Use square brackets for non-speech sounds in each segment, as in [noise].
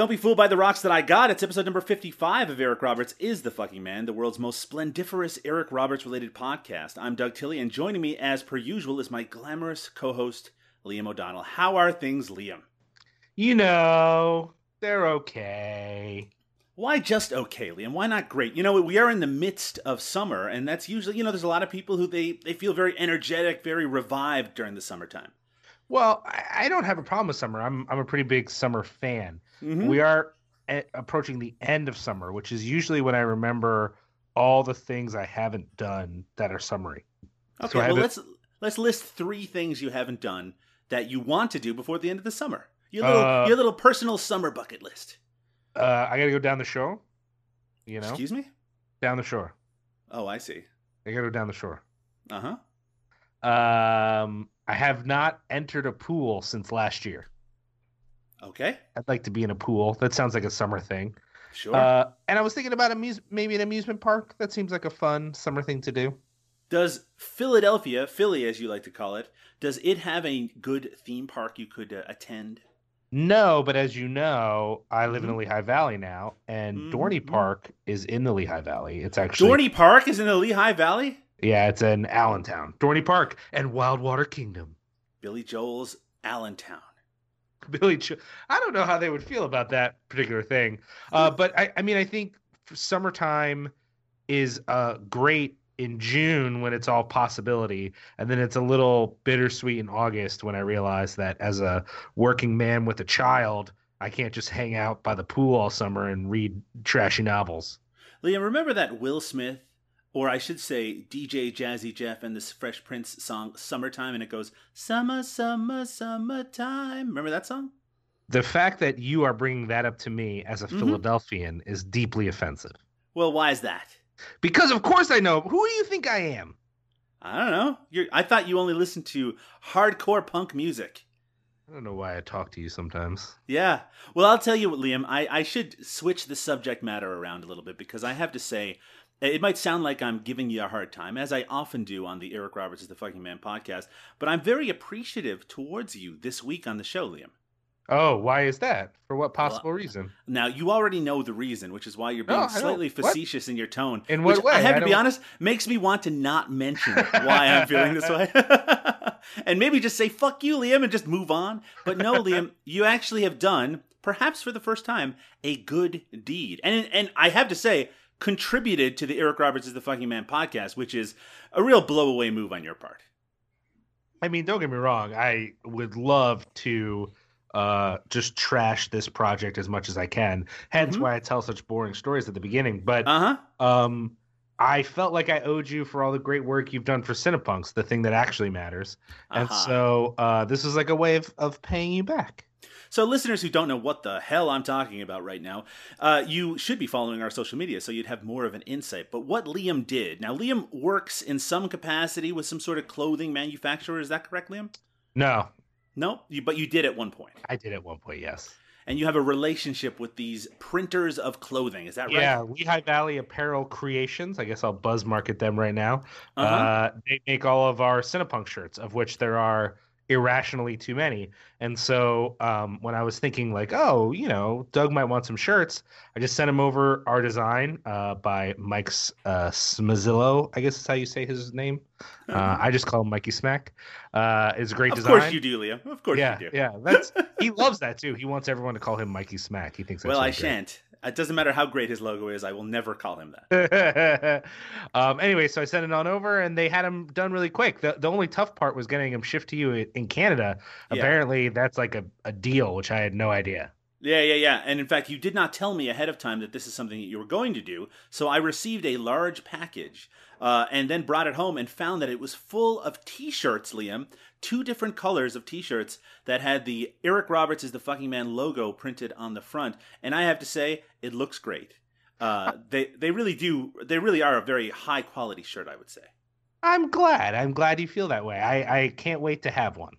Don't be fooled by the rocks that I got. It's episode number 55 of Eric Roberts is the Fucking Man, the world's most splendiferous Eric Roberts related podcast. I'm Doug Tilley, and joining me, as per usual, is my glamorous co host, Liam O'Donnell. How are things, Liam? You know, they're okay. Why just okay, Liam? Why not great? You know, we are in the midst of summer, and that's usually, you know, there's a lot of people who they, they feel very energetic, very revived during the summertime. Well, I, I don't have a problem with summer. I'm I'm a pretty big summer fan. Mhm. We are a- approaching the end of summer, which is usually when I remember all the things I haven't done that are summery. Okay, So well, let's let's list three things you haven't done that you want to do before the end of the summer. Your little Uh, your little personal summer bucket list. Uh, I got to go down the shore. You know, Excuse me? down the shore. Oh, I see. I got to go down the shore. Uh huh. Um, I have not entered a pool since last year. Okay. I'd like to be in a pool. That sounds like a summer thing. Sure. Uh, and I was thinking about amuse- maybe an amusement park. That seems like a fun summer thing to do. does Philadelphia, Philly as you like to call it, does it have a good theme park you could uh, attend? No, but as you know, I live Mm-hmm. in the Lehigh Valley now, and Dorney Mhm. Park is in the Lehigh Valley. It's actually Dorney Park is in the Lehigh Valley. yeah, it's in Allentown, Dorney Park, and Wildwater Kingdom. Billy Joel's Allentown. [laughs] Billy, I don't know how they would feel about that particular thing, uh, but I, I mean, I think summertime is uh, great in June when it's all possibility, and then it's a little bittersweet in August when I realize that as a working man with a child, I can't just hang out by the pool all summer and read trashy novels. Liam, remember that Will Smith, or I should say DJ Jazzy Jeff and this Fresh Prince song "Summertime" and it goes "Summer, summer, summertime." Remember that song? The fact that you are bringing that up to me as a Mhm. Philadelphian is deeply offensive. Well, why is that? Because of course I know. Who do you think I am? I don't know. You're, I thought you only listened to hardcore punk music. I don't know why I talk to you sometimes. Yeah. Well, I'll tell you what, Liam. I, I should switch the subject matter around a little bit because I have to say, it might sound like I'm giving you a hard time, as I often do on the Eric Roberts is the Fucking Man podcast, but I'm very appreciative towards you this week on the show, Liam. Oh, why is that? For what possible reason? Now, you already know the reason, which is why you're being No, slightly What? facetious in your tone. In what which, way? I have I to be honest, makes me want to not mention why I'm feeling this way. [laughs] and maybe just say, fuck you, Liam, and just move on. But no, [laughs] Liam, you actually have done, perhaps for the first time, a good deed. And, and I have to say, contributed to the Eric Roberts is the Fucking Man podcast, which is a real blowaway move on your part. I mean, don't get me wrong. I would love to uh, just trash this project as much as I can. Hence Mhm. why I tell such boring stories at the beginning. But Uh huh. um, I felt like I owed you for all the great work you've done for Cinepunks, the thing that actually matters. And Uh-huh. so uh, this is like a way of, of paying you back. So, listeners who don't know what the hell I'm talking about right now, uh, you should be following our social media so you'd have more of an insight. But what Liam did now, Liam works in some capacity with some sort of clothing manufacturer. Is that correct, Liam? No, No, you, but you did at one point, I did at one point, yes. and you have a relationship with these printers of clothing. Is that right? Yeah, Lehigh Valley Apparel Creations. I guess I'll buzz market them right now. uh Uh-huh. they make all of our Cinepunk shirts, of which there are irrationally too many. And so um, when I was thinking, like, oh, you know, Doug might want some shirts, I just sent him over our design uh, by Mike uh, Smazillo, I guess is how you say his name. Uh, I just call him Mikey Smack. Uh, it's a great of design. Of course you do, Liam. Of course yeah, you do. yeah. That's he [laughs] loves that too. He wants everyone to call him Mikey Smack. He thinks that's well, I great. shan't. It doesn't matter how great his logo is. I will never call him that. [laughs] um, anyway, so I sent it on over, and they had him done really quick. The, the only tough part was getting him shipped to you in- Canada. Yeah. Apparently, that's like a, a deal, which I had no idea. Yeah, yeah, yeah. And in fact, you did not tell me ahead of time that this is something that you were going to do. So I received a large package uh, and then brought it home and found that it was full of t shirts, Liam. Two different colors of t shirts that had the Eric Roberts is the fucking man logo printed on the front. And I have to say, it looks great. Uh, [laughs] they, they really do, they really are a very high quality shirt, I would say. I'm glad. I'm glad you feel that way. I, I can't wait to have one.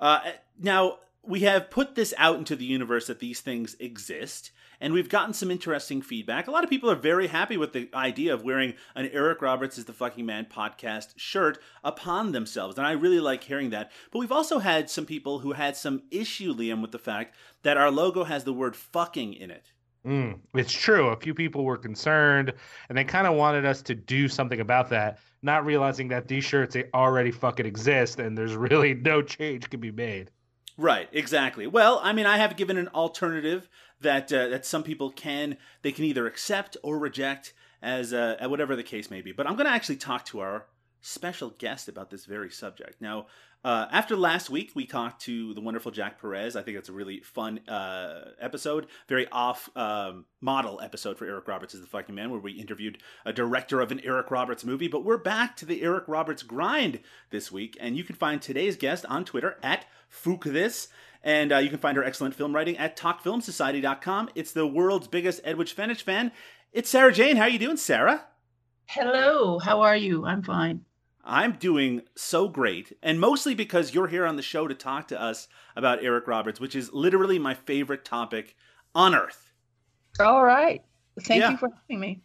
Uh, now, we have put this out into the universe that these things exist, and we've gotten some interesting feedback. A lot of people are very happy with the idea of wearing an Eric Roberts is the fucking man podcast shirt upon themselves, and I really like hearing that. But we've also had some people who had some issue, Liam, with the fact that our logo has the word fucking in it. Mm, it's true. A few people were concerned, and they kind of wanted us to do something about that, not realizing that these shirts they already fucking exist, and there's [laughs] really no change can be made. Right, exactly. Well, I mean, I have given an alternative that uh, that some people can they can either accept or reject as uh, whatever the case may be. But I'm going to actually talk to our special guest about this very subject. Now, uh, after last week, we talked to the wonderful Jack Perez. I think it's a really fun uh, episode, very off um, model episode for Eric Roberts is the fucking man, where we interviewed a director of an Eric Roberts movie. But we're back to the Eric Roberts grind this week, and you can find today's guest on Twitter at Fook This. And uh, you can find her excellent film writing at TalkFilmSociety.com. It's the world's biggest Edwige Fenech fan. It's Sarah Jane. How are you doing, Sarah? Hello. How are you? I'm fine. I'm doing so great, and mostly because you're here on the show to talk to us about Eric Roberts, which is literally my favorite topic on earth. All right. Thank yeah. you for having me.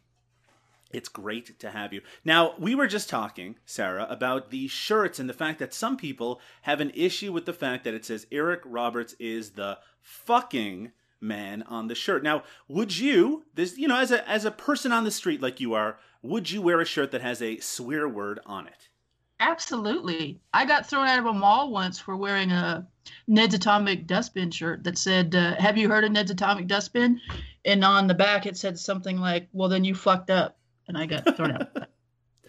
It's great to have you. Now, we were just talking, Sarah, about the shirts and the fact that some people have an issue with the fact that it says Eric Roberts is the fucking man on the shirt. Now, would you, this you know, as a as a person on the street like you are, would you wear a shirt that has a swear word on it? Absolutely. I got thrown out of a mall once for wearing a Ned's Atomic Dustbin shirt that said, uh, "Have you heard of Ned's Atomic Dustbin?" And on the back it said something like, "Well, then you fucked up." And I got thrown out. [laughs]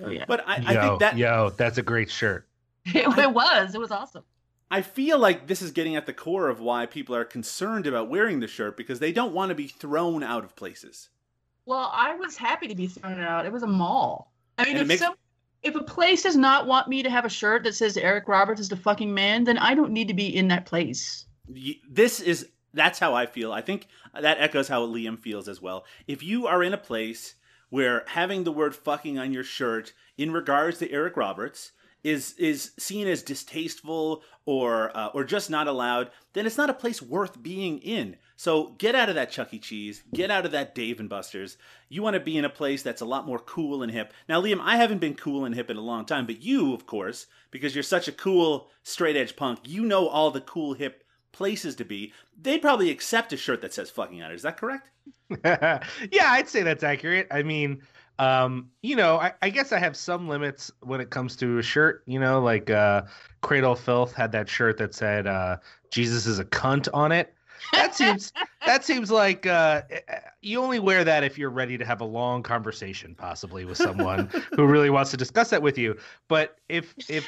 Oh yeah. But I, I think that yo, that's a great shirt. [laughs] It, it was. It was awesome. I feel like this is getting at the core of why people are concerned about wearing the shirt because they don't want to be thrown out of places. Well, I was happy to be thrown out. It was a mall. I mean, if makes... some, if a place does not want me to have a shirt that says Eric Roberts is the fucking man, then I don't need to be in that place. This is that's how I feel. I think that echoes how Liam feels as well. If you are in a place where having the word fucking on your shirt in regards to Eric Roberts is is seen as distasteful or uh, or just not allowed, then it's not a place worth being in. So get out of that Chuck E. Cheese, get out of that Dave and Buster's. You want to be in a place that's a lot more cool and hip. Now, Liam, I haven't been cool and hip in a long time, but you, of course, because you're such a cool straight edge punk, you know all the cool hip places to be. They'd probably accept a shirt that says "fucking" on it. Is that correct? [laughs] yeah, I'd say that's accurate. I mean, um, you know, I, I, guess I have some limits when it comes to a shirt. You know, like uh, Cradle Filth had that shirt that said uh, "Jesus is a cunt" on it. That seems that seems like uh, eh, eh, you only wear that if you're ready to have a long conversation, possibly with someone who really wants to discuss that with you. But if if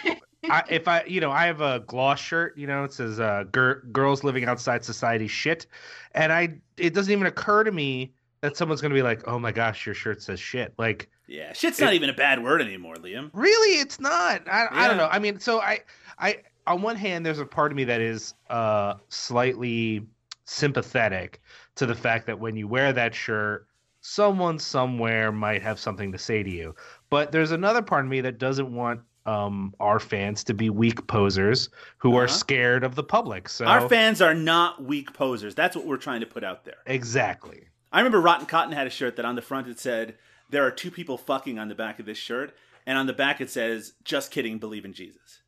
I, if I you know I have a G.L.O.S.S. shirt, you know it says uh, "Girls Living Outside Society" shit, and I it doesn't even occur to me that someone's gonna be like, "Oh my gosh, your shirt says shit." Like, yeah, shit's it, not even a bad word anymore, Liam. Really, it's not. I, yeah. I don't know. I mean, so I, I on one hand, there's a part of me that is uh slightly sympathetic to the fact that when you wear that shirt, someone somewhere might have something to say to you. But there's another part of me that doesn't want um, our fans to be weak posers who uh-huh. are scared of the public. So our fans are not weak posers. That's what we're trying to put out there. Exactly. I remember Rotten Cotton had a shirt that on the front it said, There are two people fucking on the back of this shirt. And on the back it says, Just kidding, believe in Jesus.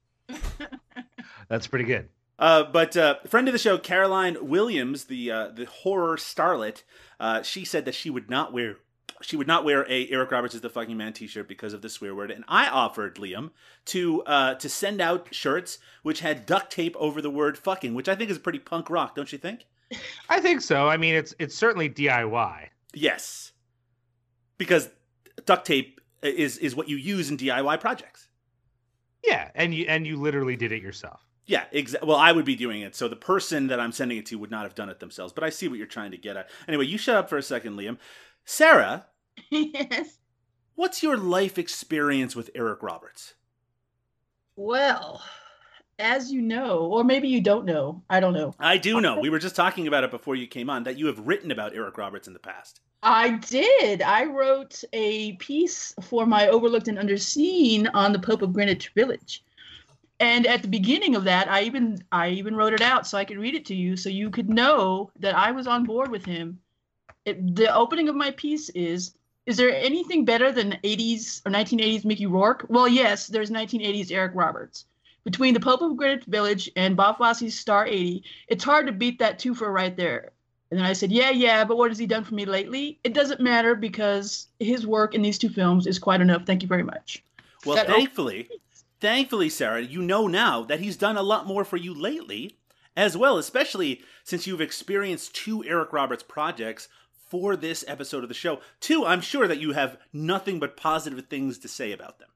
That's pretty good. Uh, but uh, friend of the show, Caroline Williams, the uh, the horror starlet, uh, she said that she would not wear she would not wear a Eric Roberts is the fucking man T-shirt because of the swear word. And I offered Liam to uh, to send out shirts which had duct tape over the word fucking, which I think is pretty punk rock, don't you think? I think so. I mean, it's it's certainly DIY. Yes, because duct tape is is what you use in DIY projects. Yeah, and you and you literally did it yourself. Yeah, well, I would be doing it. So the person that I'm sending it to would not have done it themselves. But I see what you're trying to get at. Anyway, you shut up for a second, Liam. Sarah, [laughs] yes. what's your life experience with Eric Roberts? Well, as you know, or maybe you don't know, I don't know. I do know. [laughs] We were just talking about it before you came on that you have written about Eric Roberts in the past. I did. I wrote a piece for my Overlooked and Underseen on the Pope of Greenwich Village. And at the beginning of that, I even I even wrote it out so I could read it to you so you could know that I was on board with him. It, the opening of my piece is is there anything better than 80s or 1980s Mickey Rourke? Well, yes, there's 1980s Eric Roberts. Between the Pope of Greenwich Village and Bob Fosse's Star 80, it's hard to beat that twofer right there. And then I said, Yeah, yeah, but what has he done for me lately? It doesn't matter because his work in these two films is quite enough. Thank you very much. Well, That- thankfully, thankfully, Sarah, you know now that he's done a lot more for you lately as well, especially since you've experienced two Eric Roberts projects for this episode of the show. Two, I'm sure that you have nothing but positive things to say about them.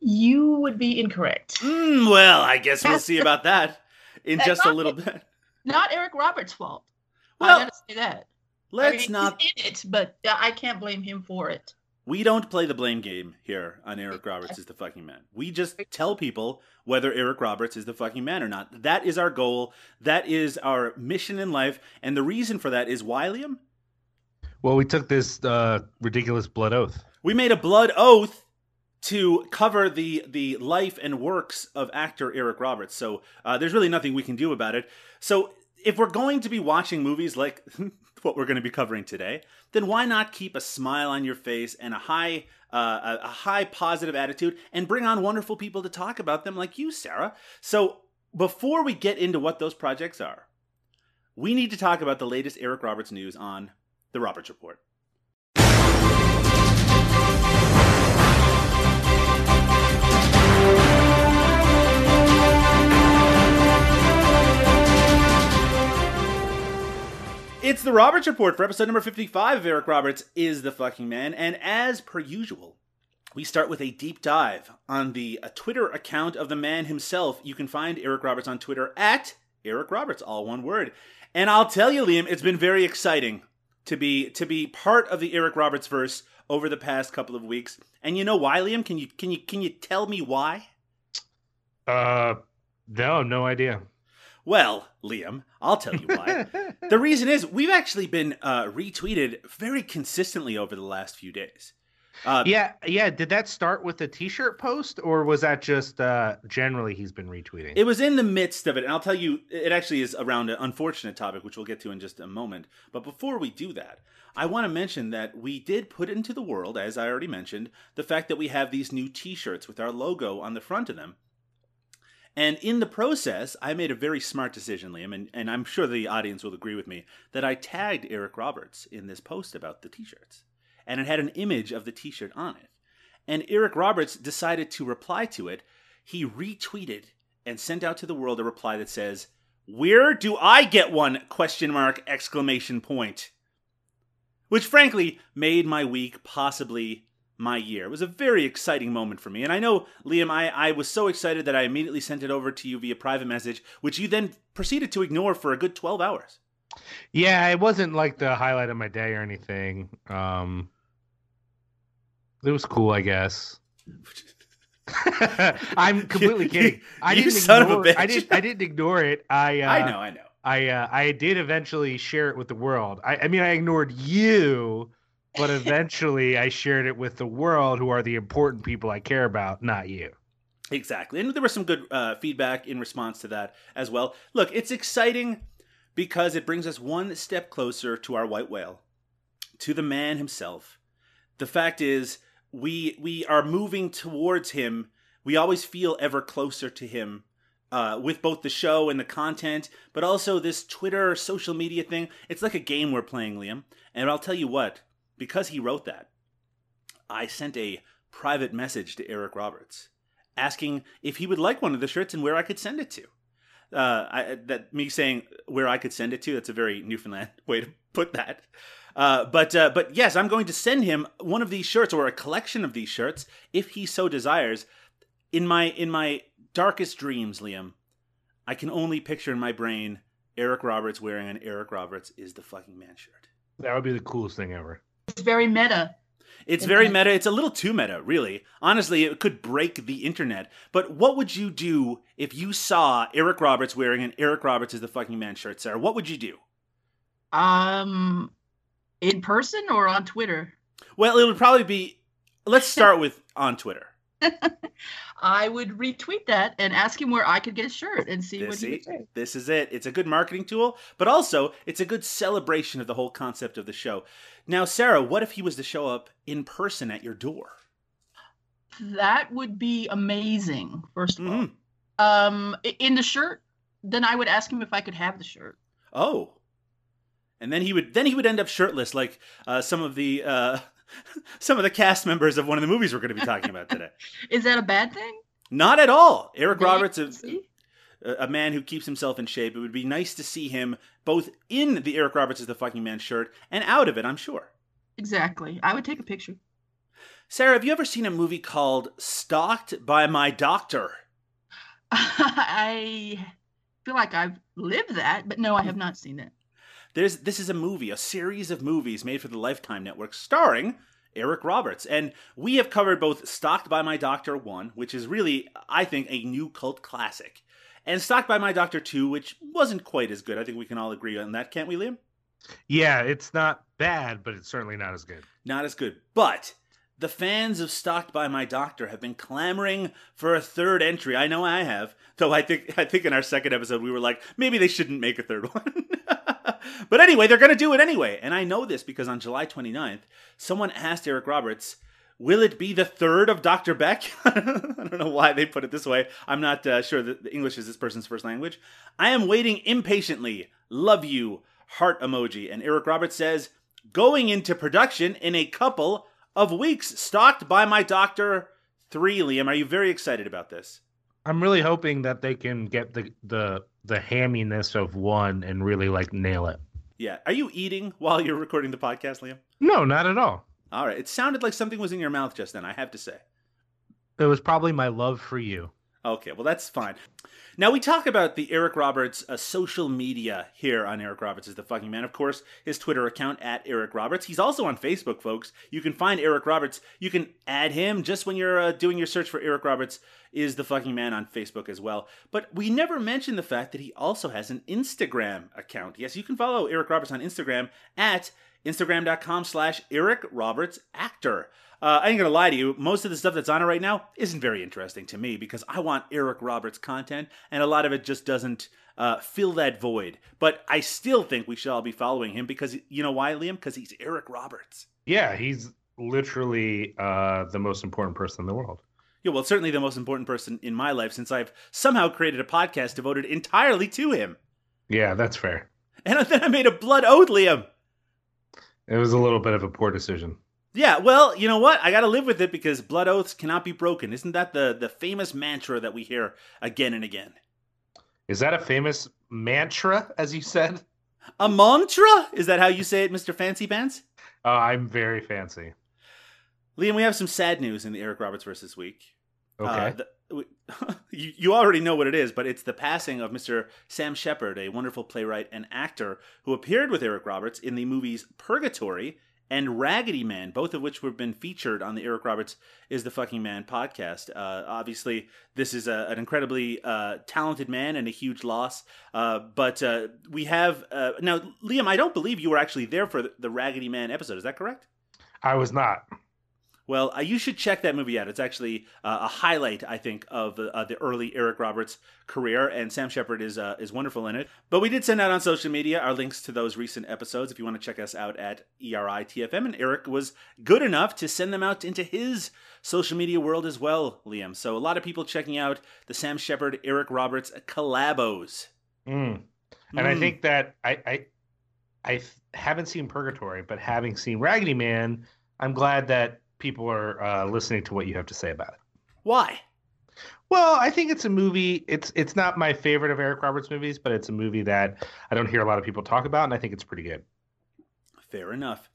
You would be incorrect. Mm, well, I guess we'll see about [laughs] that in just a little bit. Not Eric Roberts' fault. Well, I gotta say that. Let's I mean, not. He's in it, but uh, I can't blame him for it. We don't play the blame game here on Eric Roberts is the fucking man. We just tell people whether Eric Roberts is the fucking man or not. That is our goal. That is our mission in life. And the reason for that is why, Liam? Well, we took this uh, ridiculous blood oath. We made a blood oath to cover the the life and works of actor Eric Roberts. So uh, there's really nothing we can do about it. So if we're going to be watching movies like [laughs] what we're going to be covering today, then why not keep a smile on your face and a high uh, a, high positive attitude and bring on wonderful people to talk about them like you, Sarah. So before we get into what those projects are, we need to talk about the latest Eric Roberts news on the Roberts Report. It's the Roberts Report for episode number 55 of Eric Roberts is the fucking man. And as per usual, we start with a deep dive on the uh, Twitter account of the man himself. You can find Eric Roberts on Twitter at Eric Roberts, all one word. And I'll tell you, Liam, it's been very exciting to be to be part of the Eric Roberts verse over the past couple of weeks. And you know why, Liam? Can you can you can you tell me why? Uh, no, no idea. Well, Liam, I'll tell you why. [laughs] the reason is we've actually been uh, retweeted very consistently over the last few days. Uh, yeah, yeah. Did that start with the T-shirt post, or was that just uh, generally he's been retweeting? It was in the midst of it, and I'll tell you, it actually is around an unfortunate topic, which we'll get to in just a moment. But before we do that, I want to mention that we did put into the world, as I already mentioned, the fact that we have these new t shirts with our logo on the front of them. And in the process, I made a very smart decision, Liam, and, and I'm sure the audience will agree with me, that I tagged Eric Roberts in this post about the t shirts. And it had an image of the t shirt on it. And Eric Roberts decided to reply to it. He retweeted and sent out to the world a reply that says, Where do I get one? Question mark exclamation point. Which frankly made my week, possibly my year. It was a very exciting moment for me. And I know, Liam, I, I was so excited that I immediately sent it over to you via private message, which you then proceeded to ignore for a good 12 hours. Yeah, it wasn't like the highlight of my day or anything. Um, it was cool, I guess. [laughs] I'm completely [laughs] kidding. I You didn't son of a ignore, bitch. I didn't. I didn't ignore it. I. [laughs] Uh, I know, I know. I. Uh, I did eventually share it with the world. I, I mean, I ignored you, but eventually I shared it with the world, who are the important people I care about, not you. Exactly. And there was some good uh, feedback in response to that as well. Look, it's exciting because it brings us one step closer to our white whale, to the man himself. The fact is, we we are moving towards him. We always feel ever closer to him uh, with both the show and the content, but also this Twitter social media thing. It's like a game we're playing, Liam. And I'll tell you what, because he wrote that, I sent a private message to Eric Roberts asking if he would like one of the shirts and where I could send it to. Uh, I, that me saying where I could send it to. That's a very Newfoundland [laughs] way to put that. Uh, but uh, but yes, I'm going to send him one of these shirts or a collection of these shirts if he so desires. In my in my darkest dreams, Liam, I can only picture in my brain Eric Roberts wearing an Eric Roberts is the fucking man shirt. That would be the coolest thing ever. It's very meta. It's very meta. It's a little too meta, really. Honestly, it could break the internet. But what would you do if you saw Eric Roberts wearing an Eric Roberts is the fucking man shirt, Sarah? What would you do? Um, in person or on Twitter? Well, it would probably be. Let's start with on Twitter. [laughs] I would retweet that and ask him where I could get a shirt and see what he would say. this is it. It's a good marketing tool, but also it's a good celebration of the whole concept of the show. Now, Sarah, what if he was to show up in person at your door? That would be amazing. First of Mhm. all, um, in the shirt, then I would ask him if I could have the shirt. Oh, and then he would then he would end up shirtless, like uh, some of the uh, [laughs] some of the cast members of one of the movies we're going to be talking about today. [laughs] Is that a bad thing? Not at all. Eric Really? Roberts, a, a man who keeps himself in shape. It would be nice to see him both in the Eric Roberts is the fucking man shirt and out of it. I'm sure. Exactly. I would take a picture. Sarah, have you ever seen a movie called Stalked by My Doctor? [laughs] I feel like I've lived that, but no, I have not seen it. There's this is a movie, a series of movies made for the Lifetime Network starring Eric Roberts. And we have covered both Stalked by My Doctor 1, which is really, I think, a new cult classic, and Stalked by My Doctor 2, which wasn't quite as good. I think we can all agree on that, can't we, Liam? Yeah, it's not bad, but it's certainly not as good. Not as good. But the fans of Stalked by My Doctor have been clamoring for a third entry. I know I have. Though I think I think in our second episode we were like, maybe they shouldn't make a third [laughs] one. But anyway, they're gonna do it anyway. And I know this because on July 29th, someone asked Eric Roberts, Will it be the third of Dr. Beck? [laughs] I don't know why they put it this way. I'm not uh, sure that the English is this person's first language. I am waiting impatiently. Love you. Heart emoji. And Eric Roberts says, going into production in a couple of weeks, stalked by my doctor. Three, Liam. Are you very excited about this? I'm really hoping that they can get the the the hamminess of one and really like nail it. Yeah. Are you eating while you're recording the podcast, Liam? No, not at all. All right. It sounded like something was in your mouth just then, I have to say. It was probably my love for you. Okay, well, that's fine. Now, we talk about the Eric Roberts uh, social media here on Eric Roberts is the fucking man. Of course, his Twitter account at Eric Roberts. He's also on Facebook, folks. You can find Eric Roberts. You can add him just when you're uh, doing your search for Eric Roberts is the fucking man on Facebook as well. But we never mention the fact that he also has an Instagram account. Yes, you can follow Eric Roberts on Instagram at instagram.com slash Eric Roberts Actor. Uh, I ain't gonna lie to you. Most of the stuff that's on it right now isn't very interesting to me because I want Eric Roberts content, and a lot of it just doesn't uh, fill that void. But I still think we should all be following him because you know why, Liam? Because he's Eric Roberts. Yeah, he's literally uh, the most important person in the world. Yeah, well, certainly the most important person in my life since I've somehow created a podcast devoted entirely to him. Yeah, that's fair. And [laughs] then I made a blood oath, Liam. It was a little bit of a poor decision. Yeah, well, you know what? I got to live with it because blood oaths cannot be broken. Isn't that the the famous mantra that we hear again and again? Is that a famous mantra, as you said? A mantra? Is that how you say it, Mr. Fancy Pants? Oh, I'm very fancy. Liam, we have some sad news in the Eric Roberts versus week. Okay. Uh, the, [laughs] you, you already know what it is, but it's the passing of Mr. Sam Shepard, a wonderful playwright and actor who appeared with Eric Roberts in the movies Purgatory and Raggedy Man, both of which have been featured on the Eric Roberts is the Fucking Man podcast. Uh, obviously, this is a, an incredibly uh, talented man and a huge loss. Uh, but uh, we have uh, now, Liam. I don't believe you were actually there for the, the Raggedy Man episode. Is that correct? I was not. Well, uh, you should check that movie out. It's actually uh, a highlight, I think, of uh, the early Eric Roberts career, and Sam Shepard is uh, is wonderful in it. But we did send out on social media our links to those recent episodes if you want to check us out at E ERITFM. And Eric was good enough to send them out into his social media world as well, Liam. So a lot of people checking out the Sam Shepard Eric Roberts collabos. Mm. And I Mm. think that I, I I haven't seen Purgatory, but having seen Raggedy Man, I'm glad that people are uh, listening to what you have to say about it. why? Well, I think it's a movie. It's it's not my favorite of Eric Roberts movies, but it's a movie that I don't hear a lot of people talk about, and I think it's pretty good. Fair enough.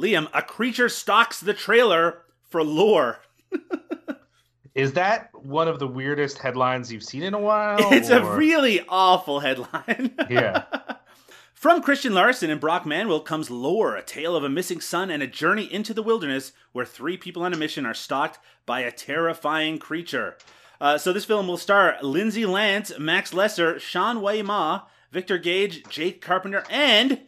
Liam, a creature stalks the trailer for lore. [laughs] Is that one of the weirdest headlines you've seen in a while? It's a really awful headline. Yeah. [laughs] From Christian Larson and Brock Manuel comes Lore, a tale of a missing son and a journey into the wilderness where three people on a mission are stalked by a terrifying creature. Uh, so this film will star Lindsay Lance, Max Lesser, Sean Wei Ma, Victor Gage, Jake Carpenter, and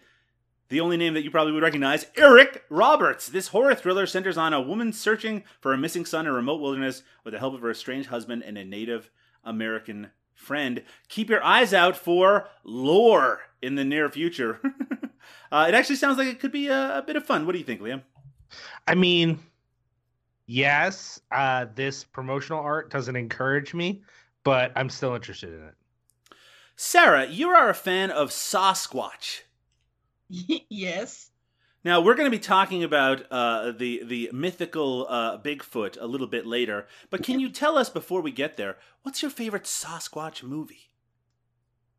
the only name that you probably would recognize, Eric Roberts. This horror thriller centers on a woman searching for a missing son in a remote wilderness with the help of her estranged husband and a Native American friend. Keep your eyes out for lore in the near future. [laughs] uh, it actually sounds like it could be a, a bit of fun. What do you think, Liam? I mean, yes, uh, this promotional art doesn't encourage me, but I'm still interested in it. Sarah, you are a fan of Sasquatch. [laughs] yes. Now we're going to be talking about uh, the the mythical uh, Bigfoot a little bit later, but can you tell us before we get there what's your favorite Sasquatch movie?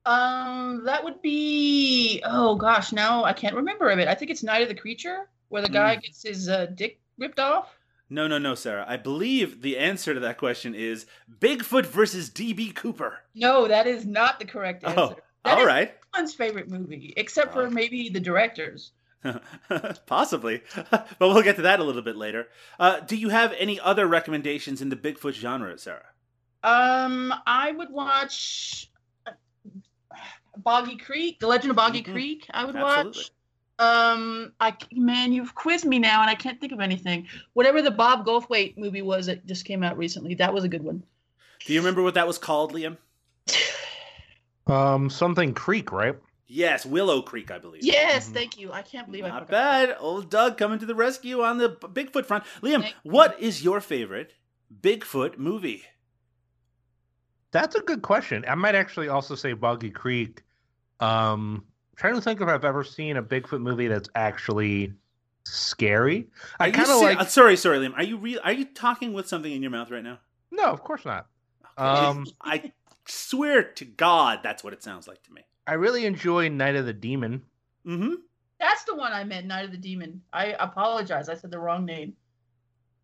Um, that would be. Oh gosh, now I can't remember of it. I think it's Night of the Creature, where the guy gets his uh, dick ripped off. No, no, no, Sarah. I believe the answer to that question is Bigfoot versus DB Cooper. No, that is not the correct answer. Oh, That all right. Everyone's favorite movie, except for Oh. maybe the directors. [laughs] Possibly, [laughs] but we'll get to that a little bit later. Uh, do you have any other recommendations in the Bigfoot genre, Sarah? Um, I would watch Boggy Creek, The Legend of Boggy Mhm. Creek. I would Absolutely. watch. Um, I c- man, you've quizzed me now, and I can't think of anything. Whatever the Bob Goldthwait movie was that just came out recently, that was a good one. Do you remember what that was called, Liam? [sighs] Um, something Creek, right? Yes, Willow Creek, I believe. Yes, Mhm. thank you. I can't believe I Not forgot. bad. Old Doug coming to the rescue on the Bigfoot front. Liam, Thank you. what is your favorite Bigfoot movie? That's a good question. I might actually also say Boggy Creek. Um, trying to think if I've ever seen a Bigfoot movie that's actually scary. I Are kind of like. uh, sorry, sorry, Liam. Are you real? Are you talking with something in your mouth right now? No, of course not. Okay. Um, [laughs] I swear to God, that's what it sounds like to me. I really enjoy Night of the Demon. Mm-hmm. That's the one I meant, Night of the Demon. I apologize. I said the wrong name.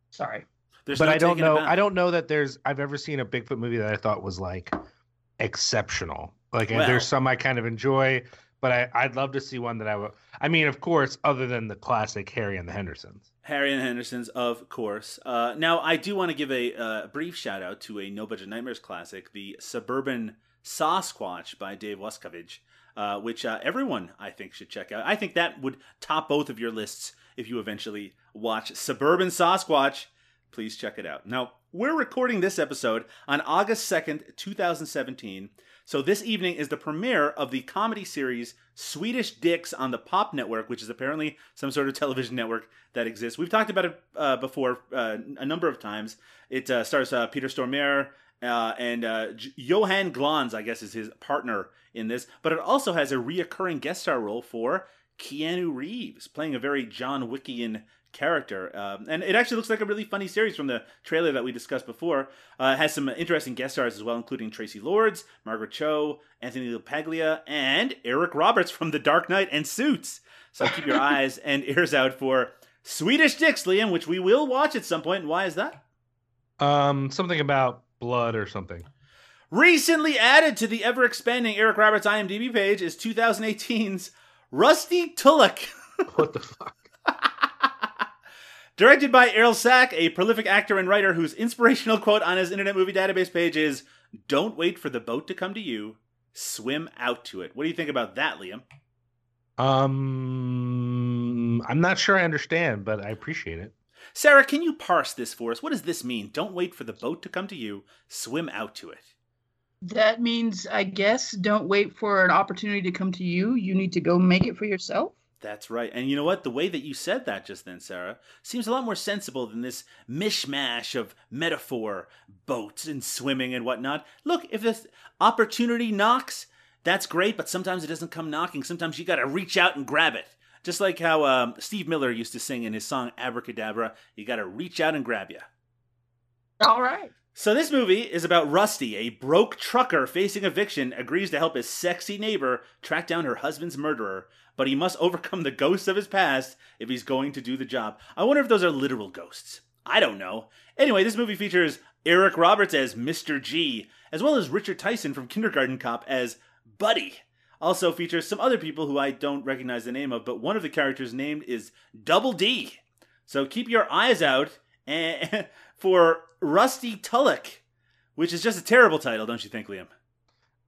Sorry. There's but no I don't know. I don't know that there's. I've ever seen a Bigfoot movie that I thought was like exceptional. Like Well- there's some I kind of enjoy, but I, I'd love to see one that I would. I mean, of course, other than the classic Harry and the Hendersons. Harry and the Hendersons, of course. Uh, now, I do want to give a uh, brief shout out to a No Budget Nightmares classic, the Suburban Sasquatch by Dave Wascavage, uh, which uh, everyone I think should check out. I think that would top both of your lists if you eventually watch Suburban Sasquatch. Please check it out. Now, we're recording this episode on August 2nd, 2017. So this evening is the premiere of the comedy series Swedish Dicks on the Pop Network, which is apparently some sort of [laughs] television network that exists. We've talked about it uh, before uh, a number of times. It uh, stars uh, Peter Stormare uh, and uh, J- Johan Glans, I guess, is his partner in this. But it also has a reoccurring guest star role for Keanu Reeves, playing a very John Wickian character. Um, and it actually looks like a really funny series from the trailer that we discussed before. Uh, it has some interesting guest stars as well, including Traci Lords, Margaret Cho, Anthony LaPaglia, and Eric Roberts from The Dark Knight and Suits. So keep your [laughs] eyes and ears out for Swedish Dicks, Liam, which we will watch at some point. And why is that? Um, something about blood or something. Recently added to the ever expanding Eric Roberts IMDb page is 2018's Rusty Tulloch. [laughs] What the fuck? Directed by Errol Sack, a prolific actor and writer whose inspirational quote on his Internet Movie Database page is Don't wait for the boat to come to you, swim out to it. What do you think about that, Liam? Um, I'm not sure I understand, but I appreciate it. Sarah, can you parse this for us? What does this mean? Don't wait for the boat to come to you, swim out to it. That means, I guess, don't wait for an opportunity to come to you. You need to go make it for yourself. That's right. And you know what? The way that you said that just then, Sarah, seems a lot more sensible than this mishmash of metaphor, boats and swimming and whatnot. Look, if this opportunity knocks, that's great, but sometimes it doesn't come knocking. Sometimes you got to reach out and grab it. Just like how um, Steve Miller used to sing in his song Abracadabra, you got to reach out and grab you. All right. So this movie is about Rusty, a broke trucker facing eviction, agrees to help his sexy neighbor track down her husband's murderer, but he must [laughs] overcome the ghosts of his past if he's going to do the job. I wonder if those are literal ghosts I don't know. Anyway, this movie features Eric Roberts as Mr. G, as well as Richard Tyson from Kindergarten Cop as Buddy. Also features some other people who I don't recognize the name of, but one of the characters named is Double D. So keep your eyes out eh, [laughs] for Rusty Tulloch, which is just a terrible title, don't you think, Liam?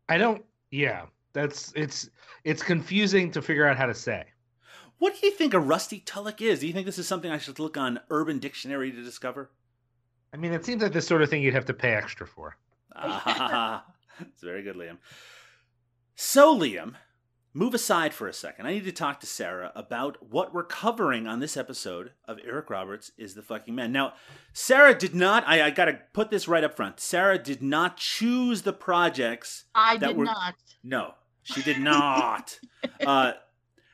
I don't. Yeah, that's it's it's confusing to figure out how to say. What do you think a Rusty Tulloch is? Do you think this is something I should look on Urban Dictionary to discover? I mean, it seems like the sort of thing you'd have to pay extra for. Ah, [laughs] it's very good, Liam. So, Liam, move aside for a second. I need to talk to Sarah about what we're covering on this episode of Eric Roberts is the fucking man. Now, Sarah did not, I, I got to put this right up front. Sarah did not choose the projects. I that did were- not. No, she did not. [laughs] uh,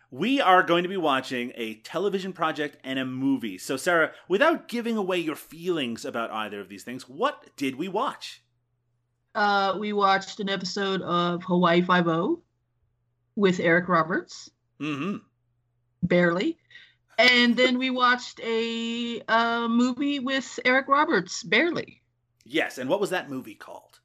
we are going to be watching a television project and a movie. So, Sarah, without giving away your feelings about either of these things, what did we watch? Uh, we watched an episode of Hawaii Five O with Eric Roberts, Mm-hmm. barely, and then we watched a uh, movie with Eric Roberts, barely. Yes, and what was that movie called?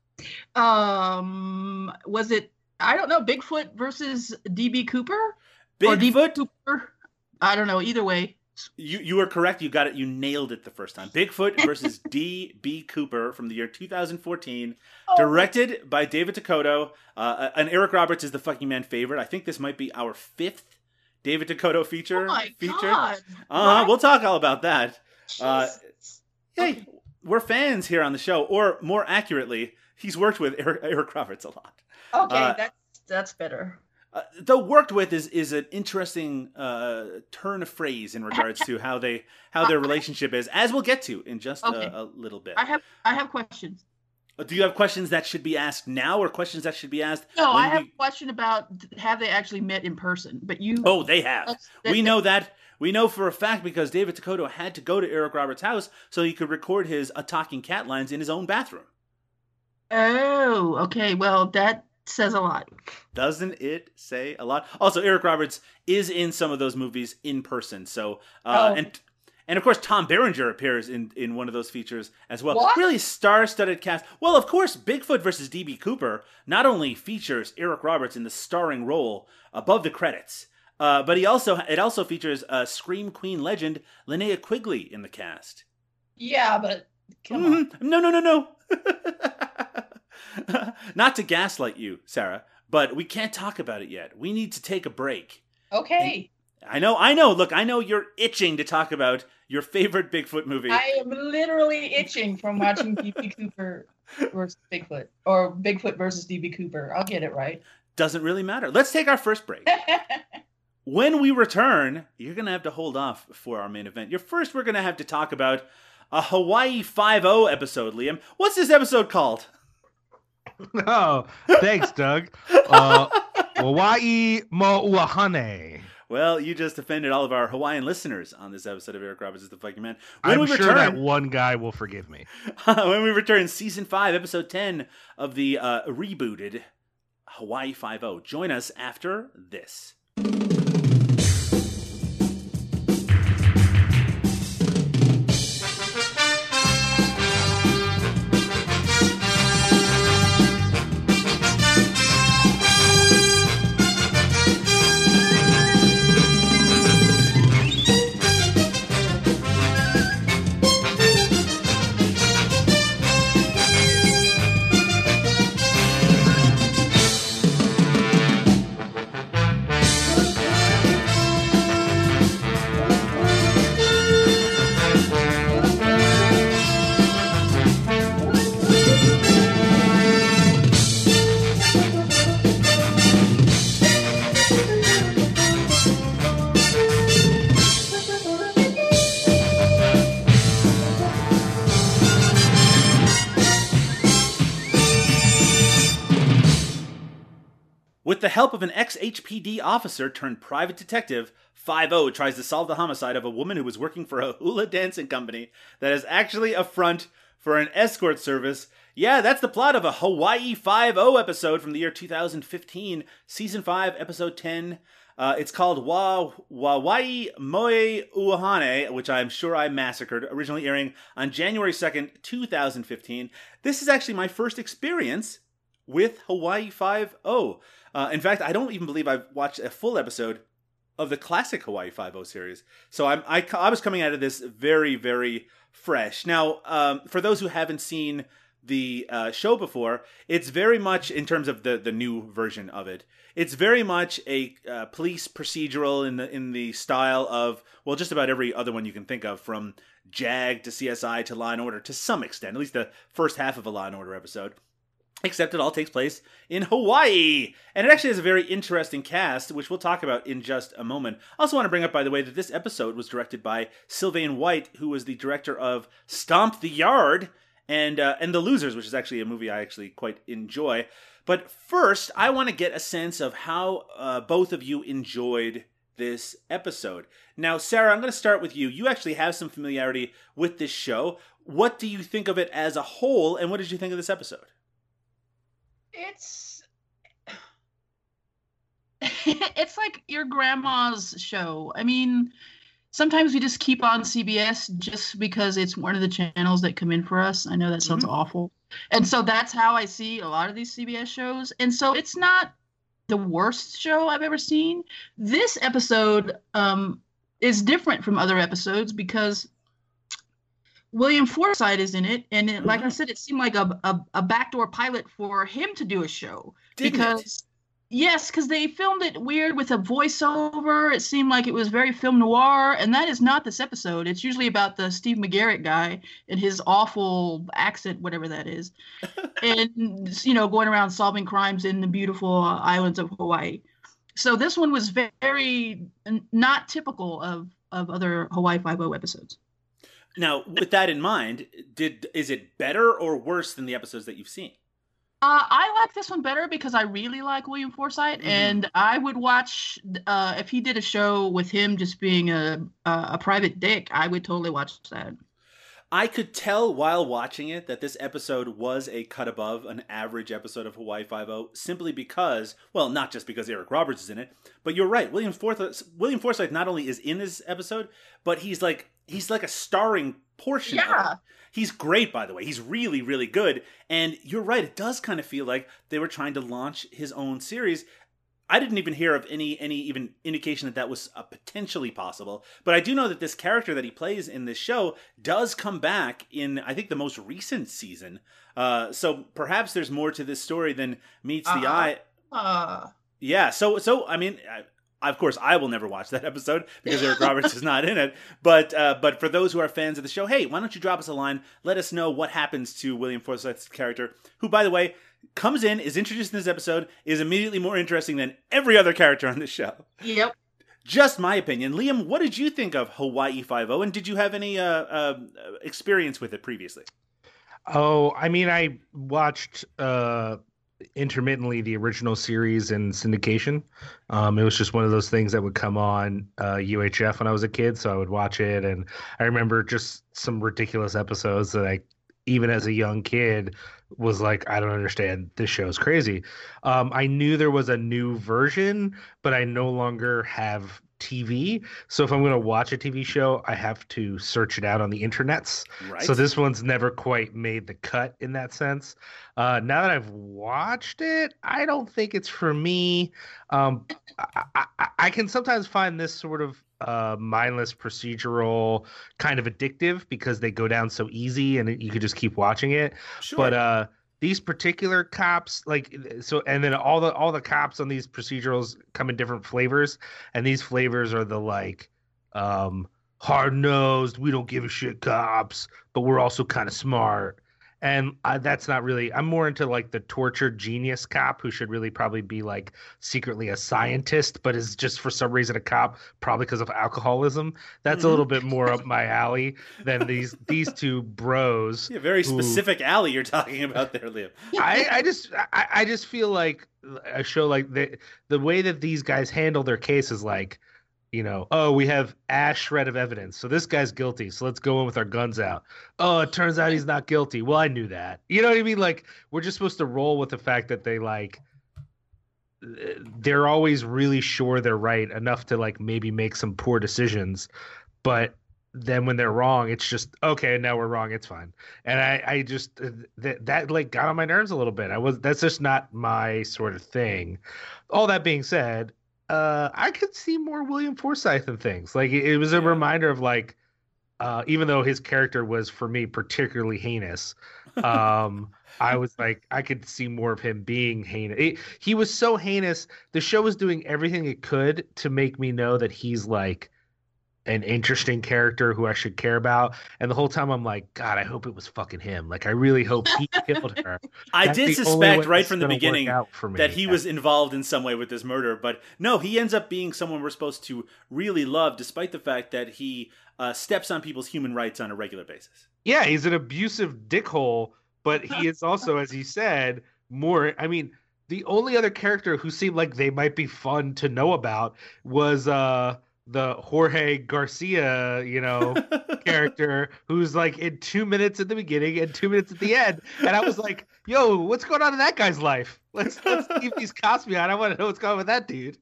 Um, was it? I don't know. Bigfoot versus DB Cooper or DB Bigfoot. Cooper. I don't know. Either way. You you were correct. You got it. You nailed it the first time. Bigfoot [laughs] versus D. B. Cooper from the year 2014, directed by David DeCoteau. Uh, and Eric Roberts is the fucking man favorite. I think this might be our fifth David DeCoteau feature. Oh my feature. god! Uh, we'll talk all about that. Uh, Hey, we're fans here on the show, or more accurately, he's worked with Eric, Eric Roberts a lot. Okay, uh, that's that's better. Uh, though worked with is is an interesting uh, turn of phrase in regards to how they how their relationship is, as we'll get to in just Okay. a, a little bit. I have I have questions. Uh, Do you have questions that should be asked now, or questions that should be asked? No, I have we- a question about have they actually met in person? But you, Oh, they have. that's- we know that. We know for a fact because David DeCoteau had to go to Eric Roberts' house so he could record his "A Talking Cat" lines in his own bathroom. Oh, okay. Well, that says a lot. Doesn't it say a lot? Also, Eric Roberts is in some of those movies in person. So, uh, Oh. and and of course, Tom Berenger appears in in one of those features as well. What? Really star-studded cast. Well, of course, Bigfoot versus DB Cooper not only features Eric Roberts in the starring role above the credits, uh, but he also it also features uh, Scream Queen legend Linnea Quigley in the cast. Yeah, but come on. Mhm. No, no, no, no. [laughs] [laughs] Not to gaslight you, Sarah, but we can't talk about it yet. We need to take a break. Okay. I know, I know. Look, I know you're itching to talk about your favorite Bigfoot movie. I am literally itching from watching DB [laughs] Cooper versus Bigfoot or Bigfoot versus DB Cooper. I'll get it right. Doesn't really matter. Let's take our first break. [laughs] when we return, you're going to have to hold off for our main event. You're first, we're going to have to talk about a Hawaii 5 0 episode, Liam. What's this episode called? [laughs] Oh, thanks, Doug. Uh, Hawaii Mo'uahane. Well, you just offended all of our Hawaiian listeners on this episode of Eric Roberts is the fucking man. When I'm we sure that one guy will forgive me. [laughs] when we return, season five, episode ten of the uh, rebooted Hawaii Five O. Join us after this. HPD officer turned private detective, 5 tries to solve the homicide of a woman who was working for a [laughs] hula dancing company that is actually a front for an escort service. Yeah, that's the plot of a Hawaii 5 episode from the year 2015, season 5, episode 10. Uh, it's called Wa Wawai Moe Uahane, which I'm sure I massacred, originally airing on January 2nd, 2015. This is actually my first experience with Hawaii 5 0. Uh, in fact, I don't even believe I've watched a full episode of the classic Hawaii Five O series. So I'm I, I was coming out of this very very fresh. Now, um, for those who haven't seen the uh, show before, it's very much in terms of the the new version of it. It's very much a uh, police procedural in the in the style of well, just about every other one you can think of, from JAG to CSI to Law and Order to some extent, at least the first half of a Law and Order episode except it all takes place in Hawaii. And it actually has a very interesting cast, which we'll talk about in just a moment. I also want to bring up, by the way, that this episode was directed by Sylvain White, who was the director of Stomp the Yard and uh, and The Losers, which is actually a movie I actually quite enjoy. But first, I want to get a sense of how uh, both of you enjoyed this episode. Now, Sarah, I'm going to start with you. You actually have some familiarity with this show. What do you think of it as a whole, and what did you think of this episode? It's [laughs] it's like your grandma's show. I mean, sometimes we just keep on CBS just because it's one of the channels that come in for us. I know that sounds Mhm. awful. And so that's how I see a lot of these CBS shows. And so it's not the worst show I've ever seen. This episode um, is different from other episodes because William Forsythe is in it. And it, like I Mhm. said, it seemed like a, a, a backdoor pilot for him to do a show Didn't it? because yes because they filmed it weird with a voiceover it seemed like it was very film noir and that is not this episode it's usually about the steve mcgarrett guy and his awful accent whatever that is [laughs] and you know going around solving crimes in the beautiful islands of hawaii so this one was very not typical of of other hawaii 5 episodes Now, with that in mind, did is it better or worse than the episodes that you've seen? Uh, I like this one better because I really like William Forsythe, Mhm. and I would watch uh, if he did a show with him just being a, a a private dick. I would totally watch that. I could tell while watching it that this episode was a cut above an average episode of Hawaii Five O, simply because, well, not just because Eric Roberts is in it, but you're right. William Forsythe, William Forsythe not only is in this episode, but he's like he's like a starring portion. Of Yeah. He's great, by the way. He's really, really good. And you're right. It does kind of feel like they were trying to launch his own series. I didn't even hear of any any even indication that that was uh, potentially possible. But I do know that this character that he plays in this show does come back in I think the most recent season. Uh, so perhaps there's more to this story than meets the Uh-uh. eye. uh Yeah. So so I mean. I, of course, I will never watch that episode because Eric Roberts is not in it. But uh, but for those who are fans of the show, hey, why don't you drop us a line? Let us know what happens to William Forsythe's character, who, by the way, comes in, is introduced in this episode, is immediately more interesting than every other character on the show. yep. Just my opinion. Liam, what did you think of Hawaii Five O, and did you have any uh, uh, experience with it previously? Oh, I mean, I watched uh, intermittently the original series in syndication. Um, it was just one of those things that would come on uh, UHF when I was a kid, so I would watch it, and I remember just some ridiculous episodes that I, even as a young kid, was like, I don't understand. This show's crazy. Um, I knew there was a new version, but I no longer have TV. So if I'm going to watch a TV show, I have to search it out on the internets. Right. So this one's never quite made the cut in that sense. Uh, now that I've watched it, I don't think it's for me. Um, I, I, I can sometimes find this sort of uh, mindless procedural kind of addictive because they go down so easy and you could just keep watching it. sure. But uh, these particular cops, like so, and then all the all the cops on these procedurals come in different flavors, and these flavors are the like um, hard nosed, we don't give a shit cops, but we're also kind of smart. And I, that's not really. I'm more into like the tortured genius cop who should really probably be like secretly a scientist, but is just for some reason a cop, probably because of alcoholism. That's Mhm. a little bit more up my [laughs] alley than these these two bros. yeah, very Ooh. specific alley you're talking about there, Liam. I, I just I, I just feel like a show like the the way that these guys handle their case is like, you know, oh, we have ash shred of evidence, so this guy's guilty, so let's go in with our guns out. Oh, it turns out he's not guilty. Well, I knew that. You know what I mean? Like we're just supposed to roll with the fact that they like they're always really sure they're right enough to like maybe make some poor decisions, but then when they're wrong, it's just okay. Now we're wrong. It's fine. And I, I just that that like got on my nerves a little bit. I was that's just not my sort of thing. All that being said, uh, I could see more William Forsythe and things. Like it, it was a Yeah. reminder of like, uh, even though his character was for me particularly heinous, um, [laughs] I was like, I could see more of him being heinous. It- he was so heinous. The show was doing everything it could to make me know that he's like an interesting character who I should care about. And the whole time I'm like, God, I hope it was fucking him. Like, I really hope he [laughs] killed her. I That's did the only way suspect right from the beginning that he was involved in some way with this murder, but no, he ends up being someone we're supposed to really love, despite the fact that he uh, steps on people's human rights on a regular basis. Yeah, he's an abusive dickhole, but he is also, as he said, more. I mean, the only other character who seemed like they might be fun to know about was uh the Jorge Garcia, you know, [laughs] character who's like in two minutes at the beginning and two minutes at the end. And I was like, yo, what's going on in that guy's life? Let's let's keep these Cosby on. I want to know what's going on with that dude.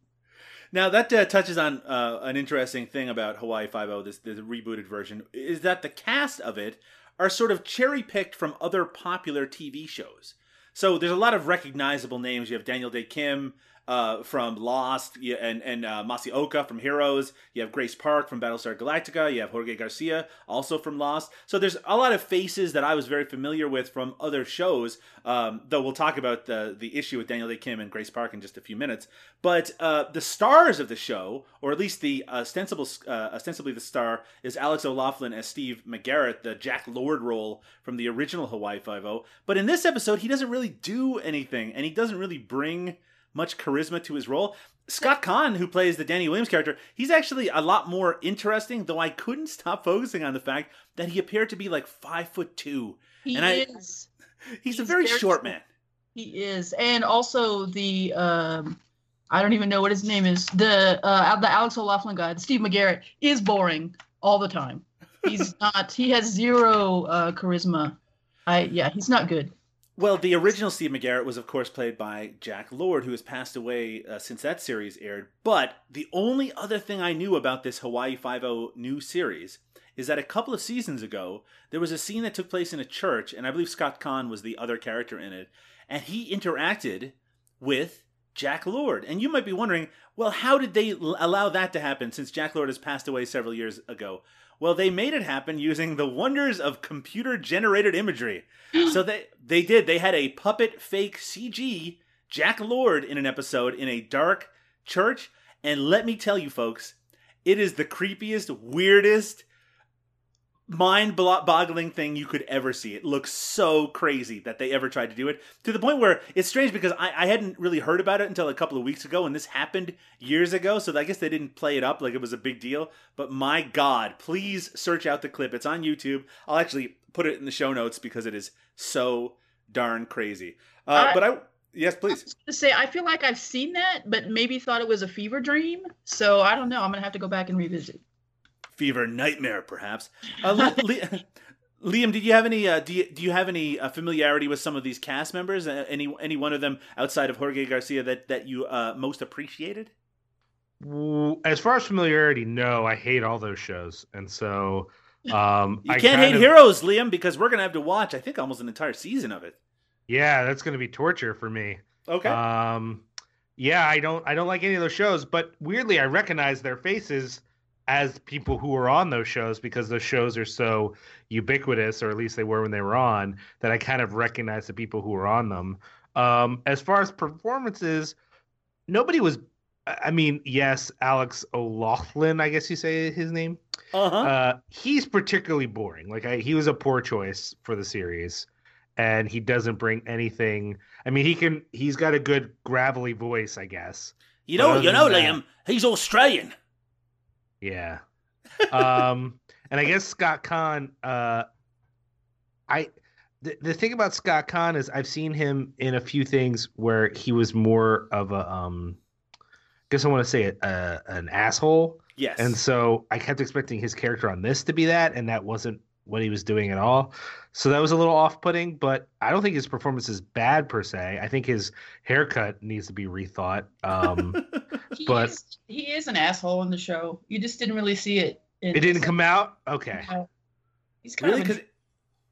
Now that uh, touches on uh, an interesting thing about Hawaii Five O, this the rebooted version, is that the cast of it are sort of cherry picked from other popular TV shows. So there's a lot of recognizable names. You have Daniel Dae Kim uh, from Lost, and and uh, Masi Oka from Heroes. You have Grace Park from Battlestar Galactica. You have Jorge Garcia also from Lost. So there's a lot of faces that I was very familiar with from other shows. Um, though we'll talk about the the issue with Daniel Dae Kim and Grace Park in just a few minutes. But uh, the stars of the show, or at least the ostensible, uh, ostensibly the star, is Alex O'Loughlin as Steve McGarrett, the Jack Lord role from the original Hawaii Five O. But in this episode, he doesn't really do anything, and he doesn't really bring much charisma to his role. Scott Caan, who plays the Danny Williams character, he's actually a lot more interesting. Though I couldn't stop focusing on the fact that he appeared to be like five foot two. He And I- is. He's, a very very short man. He is, and also the um, I don't even know what his name is. The uh, the Alex O'Loughlin guy, Steve McGarrett, is boring all the time. He's [laughs] not. He has zero uh, charisma. I yeah, he's not good. Well, the original Steve McGarrett was, of course, played by Jack Lord, who has passed away uh, since that series aired. But the only other thing I knew about this Hawaii Five O new series is that a couple of seasons ago there was a scene that took place in a church, and I believe Scott Caan was the other character in it, and he interacted with Jack Lord. And you might be wondering, well, how did they allow that to happen since Jack Lord has passed away several years ago? Well, they made it happen using the wonders of computer generated imagery. [gasps] so they they did. They had a puppet fake CG Jack Lord in an episode in a dark church, and let me tell you, folks, it is the creepiest, weirdest, mind-boggling thing you could ever see. It looks so crazy that they ever tried to do it to the point where it's strange because I, I hadn't really heard about it until a couple of weeks ago, and this happened years ago. So I guess they didn't play it up like it was a big deal. But my God, please search out the clip. It's on YouTube. I'll actually put it in the show notes because it is so darn crazy. Uh, I- but I yes, please. I was gonna say I feel like I've seen that, but maybe thought it was a fever dream. So I don't know. I'm gonna have to go back and revisit. Fever nightmare perhaps. Uh, Li- [laughs] Li- liam did you have any uh, do, you, do you have any uh, familiarity with some of these cast members? Uh, any any one of them outside of jorge garcia that that you uh, most appreciated? As far as familiarity, no, I hate all those shows, and so um, [laughs] you can't kind hate of- heroes liam because we're gonna have to watch i think almost an entire season of it. Yeah, that's going to be torture for me. okay. Um, yeah, I don't, I don't like any of those shows, but weirdly, I recognize their faces as people who are on those shows because those shows are so ubiquitous, or at least they were when they were on, that I kind of recognize the people who were on them. Um, as far as performances, nobody was. I mean, yes, Alex O'Loughlin, I guess you say his name. uh-huh Uh, he's particularly boring. Like I, he was a poor choice for the series, and he doesn't bring anything. I mean, he can. He's got a good gravelly voice, I guess. you know you know than liam he's australian Yeah. um, [laughs] and I guess Scott Caan. Uh, I the the thing about Scott Caan is I've seen him in a few things where he was more of a um. I guess I want to say it, uh, an asshole. yes And so I kept expecting his character on this to be that, and that wasn't what he was doing at all. So that was a little off-putting, but I don't think his performance is bad per se. I think his haircut needs to be rethought. Um, [laughs] He But- is, he is an asshole in the show. You just didn't really see it. in it didn't come out. Okay. He's kind really of because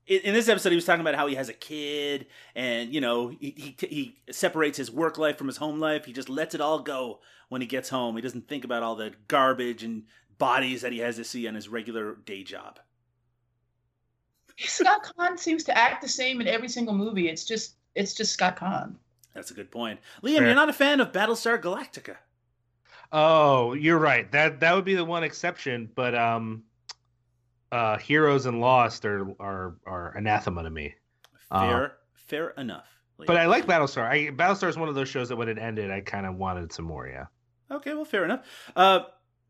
in, in this episode he was talking about how he has a kid and you know he, he he separates his work life from his home life he just lets it all go when he gets home he doesn't think about all the garbage and bodies that he has to see on his regular day job Scott Caan seems to act the same in every single movie. It's just it's just Scott Caan. that's a good point liam Fair. you're not a fan of battlestar galactica Oh, you're right. That that would be the one exception, but um uh Heroes and Lost are are are anathema to me. fair fair enough Liam. Uh, But I like Battlestar. I Battlestar is one of those shows that when it ended, I kind of wanted some more, yeah. Okay, well, fair enough. Uh,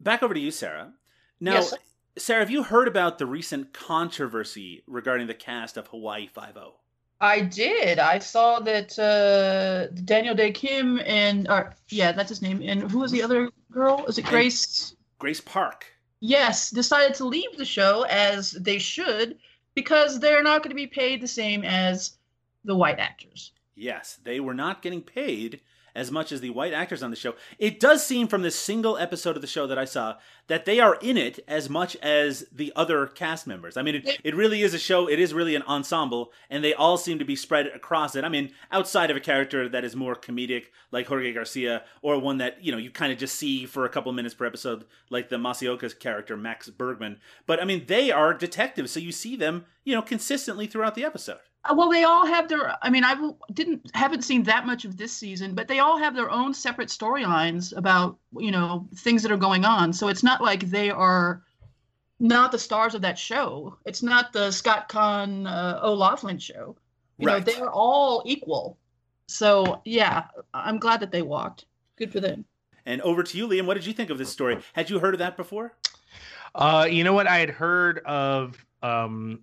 back over to you, Sarah. Now, Yes. Sarah, have you heard about the recent controversy regarding the cast of Hawaii Five O? I did. I saw that uh, Daniel Dae Kim and or yeah, that's his name. And who was the other girl? Is it Grace? Grace Park. Yes, decided to leave the show as they should because they're not going to be paid the same as the white actors. Yes, they were not getting paid as much as the white actors on the show. It does seem from this single episode of the show that I saw that they are in it as much as the other cast members. I mean, it, it really is a show, it is really an ensemble, and they all seem to be spread across it. I mean, outside of a character that is more comedic, like Jorge Garcia, or one that, you know, you kind of just see for a couple minutes per episode, like the Masi Oka's character, Max Bergman. But I mean, they are detectives, so you see them, you know, consistently throughout the episode. Uh, Well, they all have their. I mean, i didn't haven't seen that much of this season, but they all have their own separate storylines about you know things that are going on. So it's not like they are not the stars of that show. It's not the Scott Caan uh, O'Loughlin show. You Right. know, they're all equal. So yeah, I'm glad that they walked. Good for them. And over to you, Liam. What did you think of this story? Had you heard of that before? Uh, you know what? I had heard of um,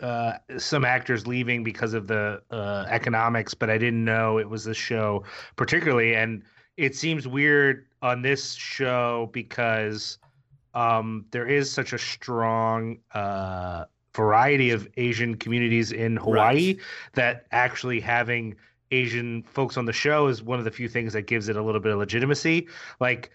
uh, some actors leaving because of the uh, economics, but I didn't know it was this show particularly. And it seems weird on this show because um, there is such a strong uh, variety of Asian communities in Hawaii Right. that actually having Asian folks on the show is one of the few things that gives it a little bit of legitimacy. Like,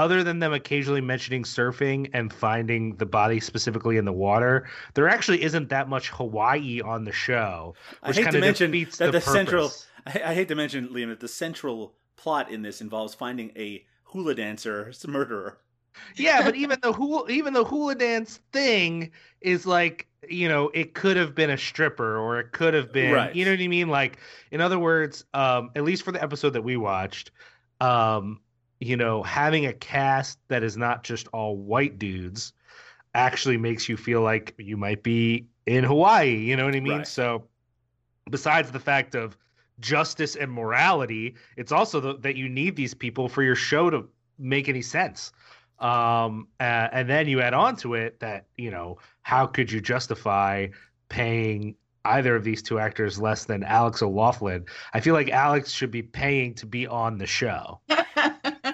other than them occasionally mentioning surfing and finding the body specifically in the water, there actually isn't that much Hawaii on the show. I hate to mention that the, the central. I, I hate to mention, Liam, that the central plot in this involves finding a hula dancer murderer. Yeah, but [laughs] even the hula, even the hula dance thing is like, you know, it could have been a stripper or it could have been, Right. you know what I mean? Like, in other words, um, at least for the episode that we watched, um, you know, having a cast that is not just all white dudes actually makes you feel like you might be in Hawaii. You know what I mean? Right. So, besides the fact of justice and morality, it's also the, that you need these people for your show to make any sense. Um, uh, and then you add on to it that you know how could you justify paying either of these two actors less than Alex O'Loughlin? I feel like Alex should be paying to be on the show. [laughs]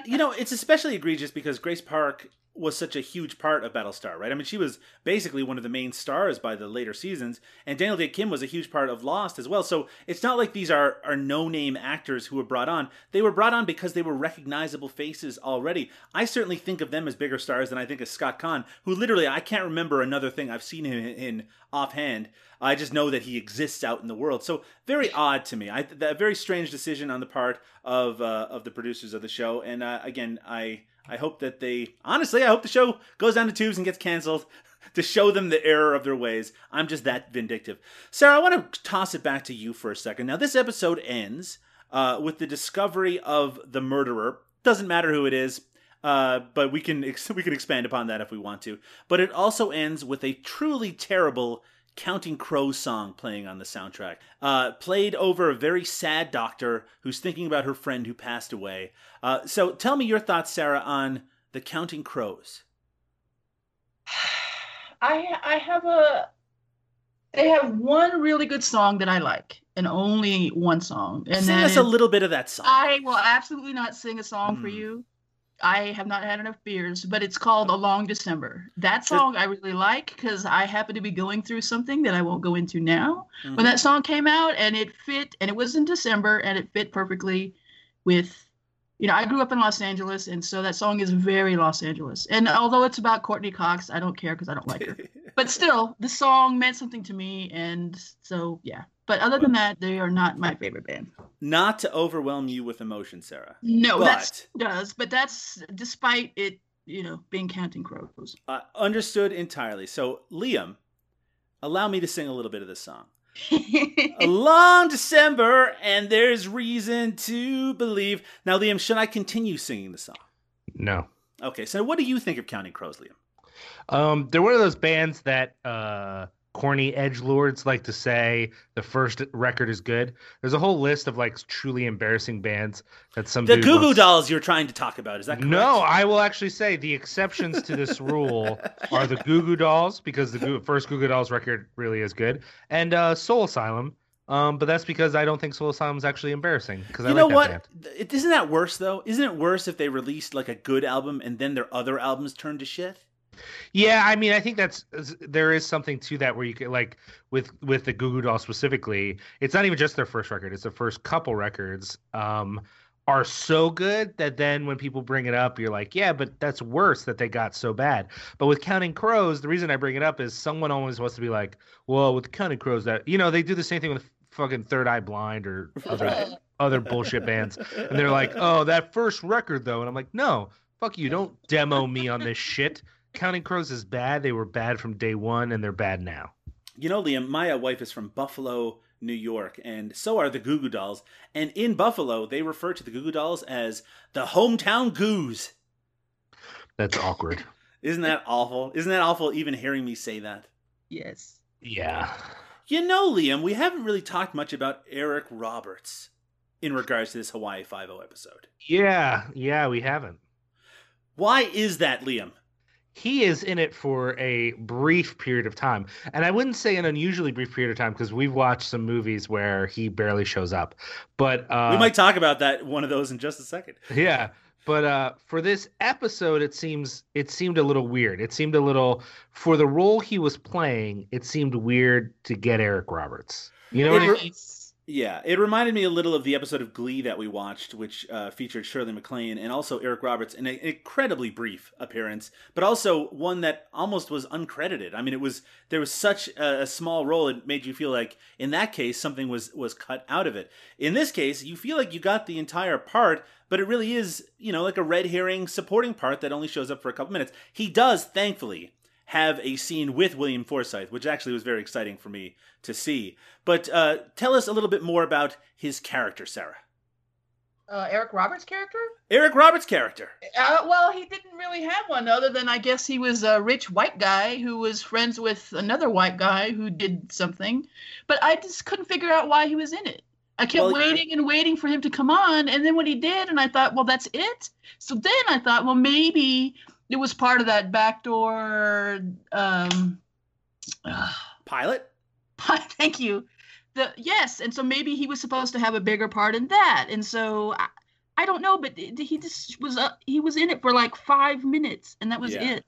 You know, it's especially egregious because Grace Park was such a huge part of Battlestar, right? I mean, she was basically one of the main stars by the later seasons, and Daniel Dae Kim was a huge part of Lost as well. So it's not like these are are no name actors who were brought on. They were brought on because they were recognizable faces already. I certainly think of them as bigger stars than I think of Scott Caan, who literally I can't remember another thing I've seen him in offhand. I just know that he exists out in the world. So very odd to me. I that very strange decision on the part of uh, of the producers of the show. And uh, again, I I hope that they honestly I hope the show goes down the tubes and gets canceled [laughs] to show them the error of their ways. I'm just that vindictive. Sarah, I want to toss it back to you for a second. Now this episode ends uh, with the discovery of the murderer. Doesn't matter who it is. Uh, but we can ex- [laughs] we can expand upon that if we want to. But it also ends with a truly terrible Counting Crows song playing on the soundtrack, uh, played over a very sad doctor who's thinking about her friend who passed away. Uh, so tell me your thoughts, Sarah, on the Counting Crows. [sighs] I I have a they have one really good song that I like, and only one song. And Sing us a little bit of that song. I will absolutely not sing a song for Hmm. you. I have not had enough beers, but it's called A Long December. That song I really like because I happen to be going through something that I won't go into now. Mhm. When that song came out and it fit, and it was in December, and it fit perfectly with, you know, I grew up in Los Angeles, and so that song is very Los Angeles. And although it's about Courteney Cox, I don't care because I don't like her. [laughs] But still, the song meant something to me, and so yeah. But other than that, they are not my favorite band. Not to overwhelm you with emotion, Sarah. No, But- that's does, but that's despite it, you know, being Counting Crows. Uh, understood entirely. So, Liam, allow me to sing a little bit of this song. [laughs] a long December, and there's reason to believe. Now, Liam, should I continue singing the song? No. Okay, so what do you think of Counting Crows, Liam? Um, they're one of those bands that uh, corny edge lords like to say the first record is good. There's a whole list of like truly embarrassing bands that some The Goo Goo wants- Dolls you're trying to talk about, is that correct? No, I will actually say the exceptions to this rule [laughs] are the Goo Goo Dolls because the Goo- first Goo Goo Dolls record really is good, and uh, Soul Asylum. Um, but that's because I don't think Soul Asylum is actually embarrassing because I You like know that what? band. Th- Isn't that worse, though? Isn't it worse if they released like a good album and then their other albums turned to shit? Yeah, I mean, I think that's there is something to that where you could like with with the Goo Goo Dolls specifically. It's not even just their first record; it's their first couple records. Um, are so good that then when people bring it up, you're like, yeah, but that's worse that they got so bad. But with Counting Crows, the reason I bring it up is someone always wants to be like, well, with Counting Crows, that you know they do the same thing with fucking Third Eye Blind or other [laughs] other bullshit bands, and they're like, oh, that first record though, and I'm like, no, fuck you, don't demo me on this shit. Counting Crows is bad. They were bad from day one, and they're bad now. You know, Liam, my wife is from Buffalo, New York, and so are the Goo Goo Dolls. And in Buffalo, they refer to the Goo Goo Dolls as the hometown goos. That's awkward. [laughs] Isn't that awful? Isn't that awful even hearing me say that? Yes. Yeah. You know, Liam, we haven't really talked much about Eric Roberts in regards to this Hawaii Five-O episode. Yeah. Yeah, we haven't. Why is that, Liam? He is in it for a brief period of time. And I wouldn't say an unusually brief period of time because we've watched some movies where he barely shows up. But uh, we might talk about that one of those in just a second. Yeah. But uh, for this episode, it seems it seemed a little weird. It seemed a little for the role he was playing. It seemed weird to get Eric Roberts. You know what I mean? Yeah, it reminded me a little of the episode of Glee that we watched, which uh, featured Shirley MacLaine and also Eric Roberts in an incredibly brief appearance, but also one that almost was uncredited. I mean, it was there was such a, a small role; it made you feel like, in that case, something was was cut out of it. In this case, you feel like you got the entire part, but it really is, you know, like a red herring supporting part that only shows up for a couple minutes. He does, thankfully, have a scene with William Forsythe, which actually was very exciting for me to see. But uh, tell us a little bit more about his character, Sarah. Uh, Eric Roberts' character? Eric Roberts' character. Uh, well, he didn't really have one other than I guess he was a rich white guy who was friends with another white guy who did something. But I just couldn't figure out why he was in it. I kept Well, waiting and waiting for him to come on, and then when he did, and I thought, well, that's it. So then I thought, well, maybe it was part of that backdoor. Um, [sighs] Pilot? [laughs] thank you. The yes, and so maybe he was supposed to have a bigger part in that, and so I, I don't know, but he just was uh, he was in it for like five minutes, and that was Yeah. it.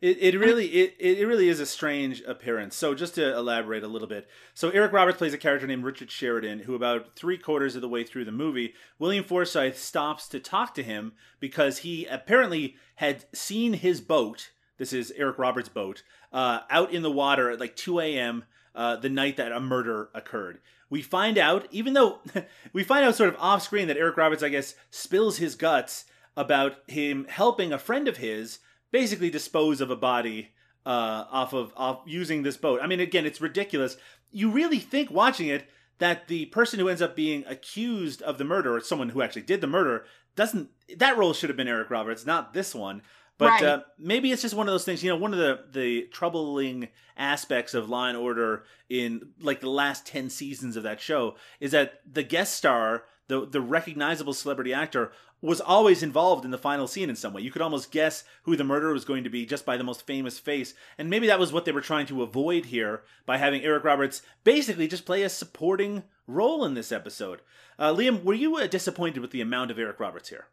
It, it really it, it really is a strange appearance. So just to elaborate a little bit. So Eric Roberts plays a character named Richard Sheridan, who about three quarters of the way through the movie, William Forsythe stops to talk to him because he apparently had seen his boat. This is Eric Roberts' boat uh, out in the water at like 2 a.m. Uh, the night that a murder occurred. We find out, even though [laughs] we find out sort of off screen that Eric Roberts, I guess, spills his guts about him helping a friend of his basically dispose of a body uh, off of off using this boat. I mean, again, it's ridiculous. You really think watching it that the person who ends up being accused of the murder, or someone who actually did the murder, doesn't. That role should have been Eric Roberts, not this one. But Right. uh, maybe it's just one of those things. You know, one of the the troubling aspects of Law and Order in like the last ten seasons of that show is that the guest star, the the recognizable celebrity actor, was always involved in the final scene in some way. You could almost guess who the murderer was going to be just by the most famous face. And maybe that was what they were trying to avoid here by having Eric Roberts basically just play a supporting role in this episode. Uh, Liam, were you uh, disappointed with the amount of Eric Roberts here?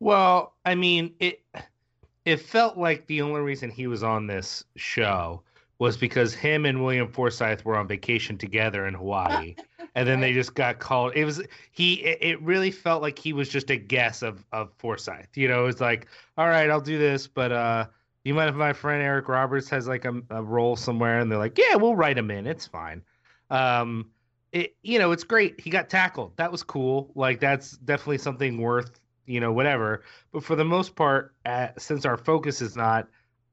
Well, I mean, it it felt like the only reason he was on this show was because him and William Forsythe were on vacation together in Hawaii. [laughs] and then they just got called. It was he. It, it really felt like he was just a guess of of Forsythe. You know, it was like, all right, I'll do this, but uh, you mind if my friend Eric Roberts has like a, a role somewhere? And they're like, yeah, we'll write him in. It's fine. Um, it you know, it's great. He got tackled. That was cool. Like that's definitely something worth you know whatever. But for the most part, uh, since our focus is not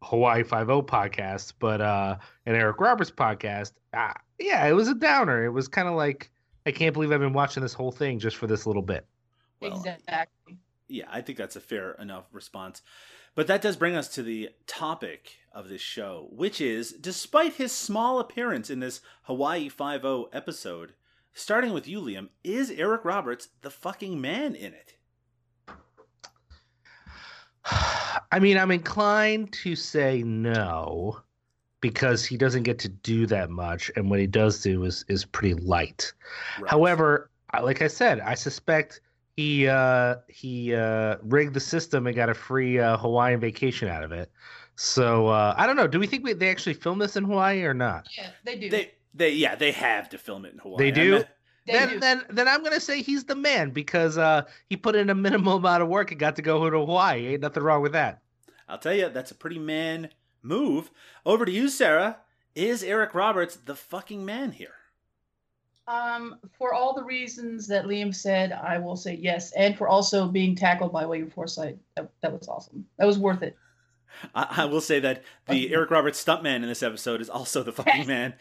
Hawaii Five O podcast, but uh, an Eric Roberts podcast, uh, yeah, it was a downer. It was kind of like I can't believe I've been watching this whole thing just for this little bit. Well, exactly. Yeah, I think that's a fair enough response. But that does bring us to the topic of this show, which is despite his small appearance in this Hawaii 5 episode, starting with you, Liam, is Eric Roberts the fucking man in it? [sighs] I mean, I'm inclined to say no because he doesn't get to do that much, and what he does do is is pretty light. Right. However, like I said, I suspect he uh, he uh, rigged the system and got a free uh, Hawaiian vacation out of it. So uh, I don't know. Do we think we, they actually filmed this in Hawaii or not? Yeah, they do. they they yeah, they have to film it in Hawaii. They do? meant- They then do. then then I'm gonna say he's the man because uh, he put in a minimal [laughs] amount of work and got to go to Hawaii. Ain't nothing wrong with that. I'll tell you, that's a pretty man move. Over to you, Sarah. Is Eric Roberts the fucking man here? Um, for all the reasons that Liam said, I will say yes, and for also being tackled by William Forsythe. That, that was awesome. That was worth it. I, I will say that the [laughs] Eric Roberts stuntman in this episode is also the fucking [laughs] man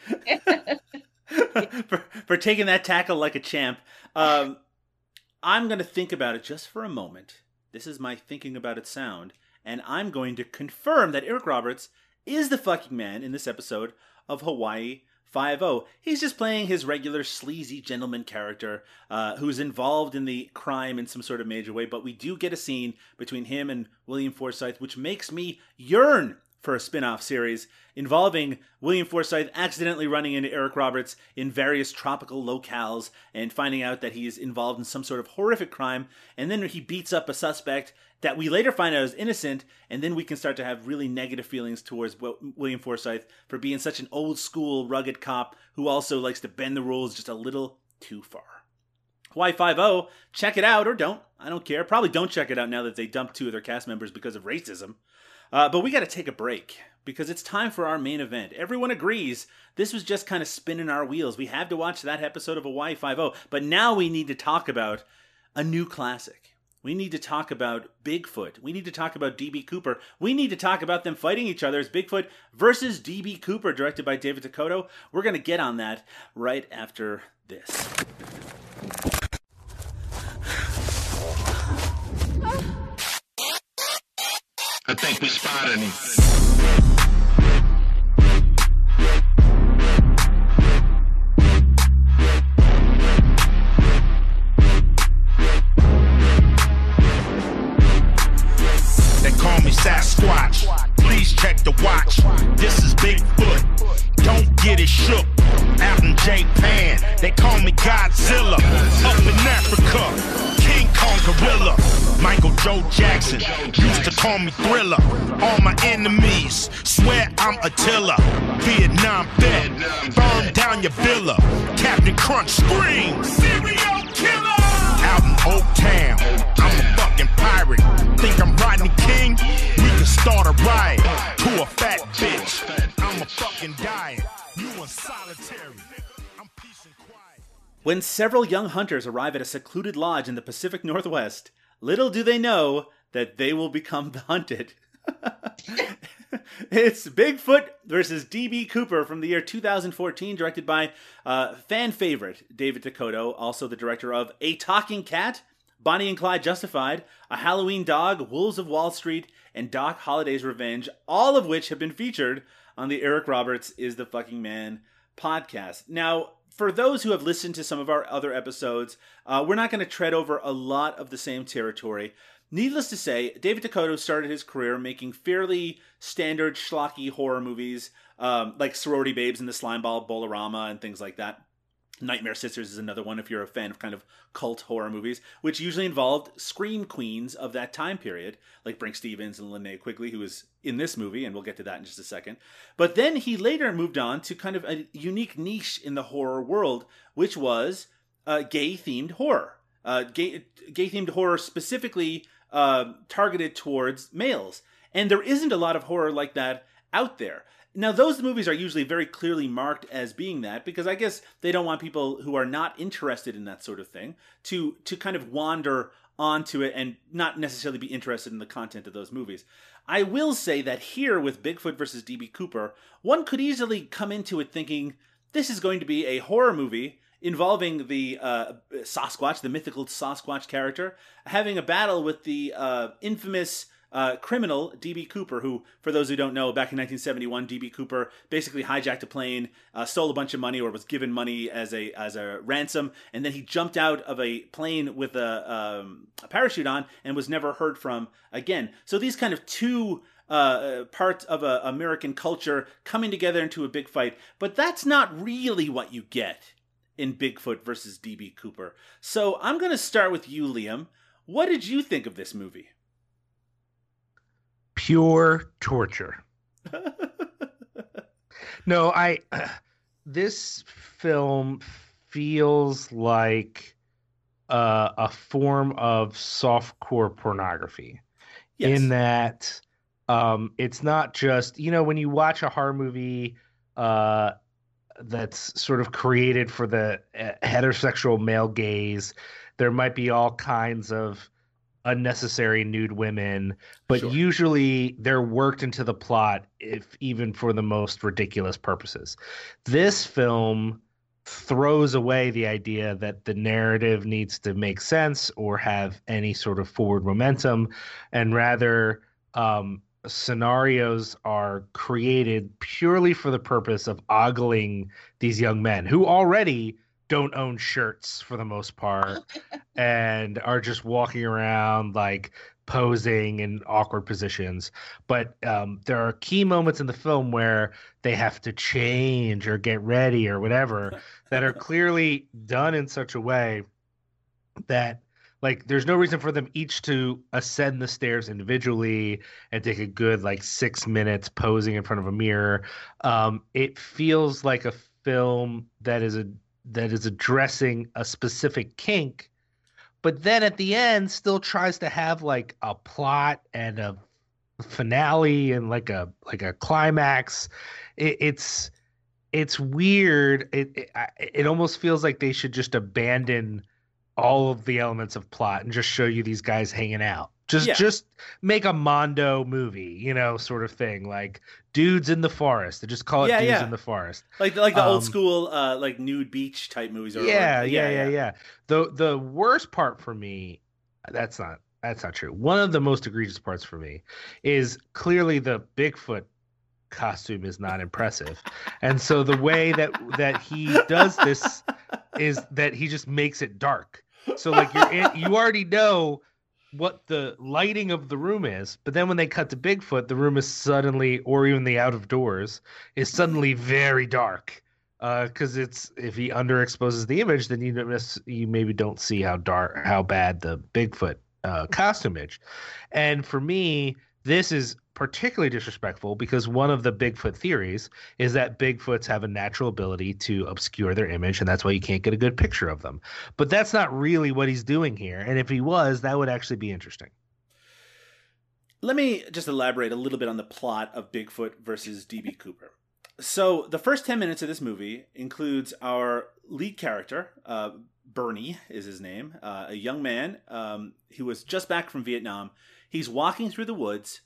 [laughs] for, for taking that tackle like a champ. Um, I'm going to think about it just for a moment. This is my thinking about it sound, and I'm going to confirm that Eric Roberts is the fucking man in this episode of Hawaii 5 He's just playing his regular sleazy gentleman character uh, who's involved in the crime in some sort of major way, but we do get a scene between him and William Forsythe, which makes me yearn for a spin off series involving William Forsythe accidentally running into Eric Roberts in various tropical locales and finding out that he's involved in some sort of horrific crime. And then he beats up a suspect that we later find out is innocent. And then we can start to have really negative feelings towards Wi- William Forsythe for being such an old school, rugged cop who also likes to bend the rules just a little too far. Hawaii 5 check it out or don't. I don't care. Probably don't check it out now that they dumped two of their cast members because of racism. Uh, but we got to take a break because it's time for our main event. Everyone agrees this was just kind of spinning our wheels. We had to watch that episode of Hawaii 5 but now we need to talk about a new classic. We need to talk about Bigfoot. We need to talk about DB Cooper. We need to talk about them fighting each other as Bigfoot versus DB Cooper, directed by David DeCoteau. We're going to get on that right after this. I think we spotted him. They call me Sasquatch. Please check the watch. This is Bigfoot. Don't get it shook. Out in Japan, they call me Godzilla. Up in Africa, King Kong Gorilla. Michael Joe Jackson used to call me Thriller. All my enemies swear I'm Attila. Vietnam vet, burn down your villa. Captain Crunch screams, serial killer. Out in Oak Town, I'm a fucking pirate. Think I'm Rodney King? We can start a riot to a fat bitch. I'm a fucking diet. You a solitary. I'm peace and quiet. When several young hunters arrive at a secluded lodge in the Pacific Northwest, little do they know that they will become the hunted. [laughs] it's Bigfoot versus DB Cooper from the year 2014, directed by uh, fan favorite David DeCoteau, also the director of A Talking Cat, Bonnie and Clyde Justified, A Halloween Dog, Wolves of Wall Street, and Doc Holliday's Revenge, all of which have been featured on the Eric Roberts is the Fucking Man podcast. Now, for those who have listened to some of our other episodes, uh, we're not going to tread over a lot of the same territory. Needless to say, David DeCoteau started his career making fairly standard schlocky horror movies, um, like Sorority Babes and the Slimeball Bowl-O-Rama and things like that. Nightmare Sisters is another one if you're a fan of kind of cult horror movies, which usually involved scream queens of that time period, like Brinke Stevens and Linnea Quigley, who was in this movie, and we'll get to that in just a second. But then he later moved on to kind of a unique niche in the horror world, which was uh, gay themed horror. Uh, gay gay themed horror specifically uh, targeted towards males, and there isn't a lot of horror like that out there. Now, those movies are usually very clearly marked as being that because I guess they don't want people who are not interested in that sort of thing to to kind of wander onto it and not necessarily be interested in the content of those movies. I will say that here with Bigfoot versus DB Cooper, one could easily come into it thinking this is going to be a horror movie involving the uh, Sasquatch, the mythical Sasquatch character, having a battle with the uh, infamous uh, criminal DB Cooper, who, for those who don't know, back in 1971, DB Cooper basically hijacked a plane, uh, stole a bunch of money, or was given money as a as a ransom, and then he jumped out of a plane with a, um, a parachute on and was never heard from again. So these kind of two uh, parts of a American culture coming together into a big fight, but that's not really what you get in Bigfoot versus DB Cooper. So I'm going to start with you, Liam. What did you think of this movie? Pure torture. [laughs] no, I [clears throat] this film feels like uh, a form of softcore pornography Yes. in that um, it's not just you know when you watch a horror movie uh, that's sort of created for the uh, heterosexual male gaze there might be all kinds of unnecessary nude women but Sure. usually they're worked into the plot if even for the most ridiculous purposes this film throws away the idea that the narrative needs to make sense or have any sort of forward momentum and rather um, scenarios are created purely for the purpose of ogling these young men who already don't own shirts for the most part [laughs] and are just walking around like posing in awkward positions. But um, there are key moments in the film where they have to change or get ready or whatever that are [laughs] clearly done in such a way that like there's no reason for them each to ascend the stairs individually and take a good like six minutes posing in front of a mirror. Um, it feels like a film that is a that is addressing a specific kink but then at the end still tries to have like a plot and a finale and like a like a climax. It, it's it's weird. It, it it almost feels like they should just abandon all of the elements of plot and just show you these guys hanging out just Yeah. just make a mondo movie you know sort of thing like dudes in the forest they just call it Yeah, dudes yeah. in the forest like like the Um, old school uh, like nude beach type movies. Or, yeah, yeah, yeah, yeah. The the worst part for me, that's not that's not true. One of the most egregious parts for me is clearly the Bigfoot costume is not impressive. And so the way that that he does this [laughs] is that he just makes it dark. So like you're in, you already know what the lighting of the room is, but then when they cut to Bigfoot, the room is suddenly, or even the out of doors, is suddenly very dark. Because it's if he underexposes the image, then you miss, you maybe don't see how dark, how bad the Bigfoot uh, costume is. And for me, this is particularly disrespectful because one of the Bigfoot theories is that Bigfoots have a natural ability to obscure their image, and that's why you can't get a good picture of them. But that's not really what he's doing here. And if he was, that would actually be interesting. Let me just elaborate a little bit on the plot of Bigfoot versus DB Cooper. So, the first 10 minutes of this movie includes our lead character, uh, Bernie is his name, uh, a young man um, who was just back from Vietnam. He's walking through the woods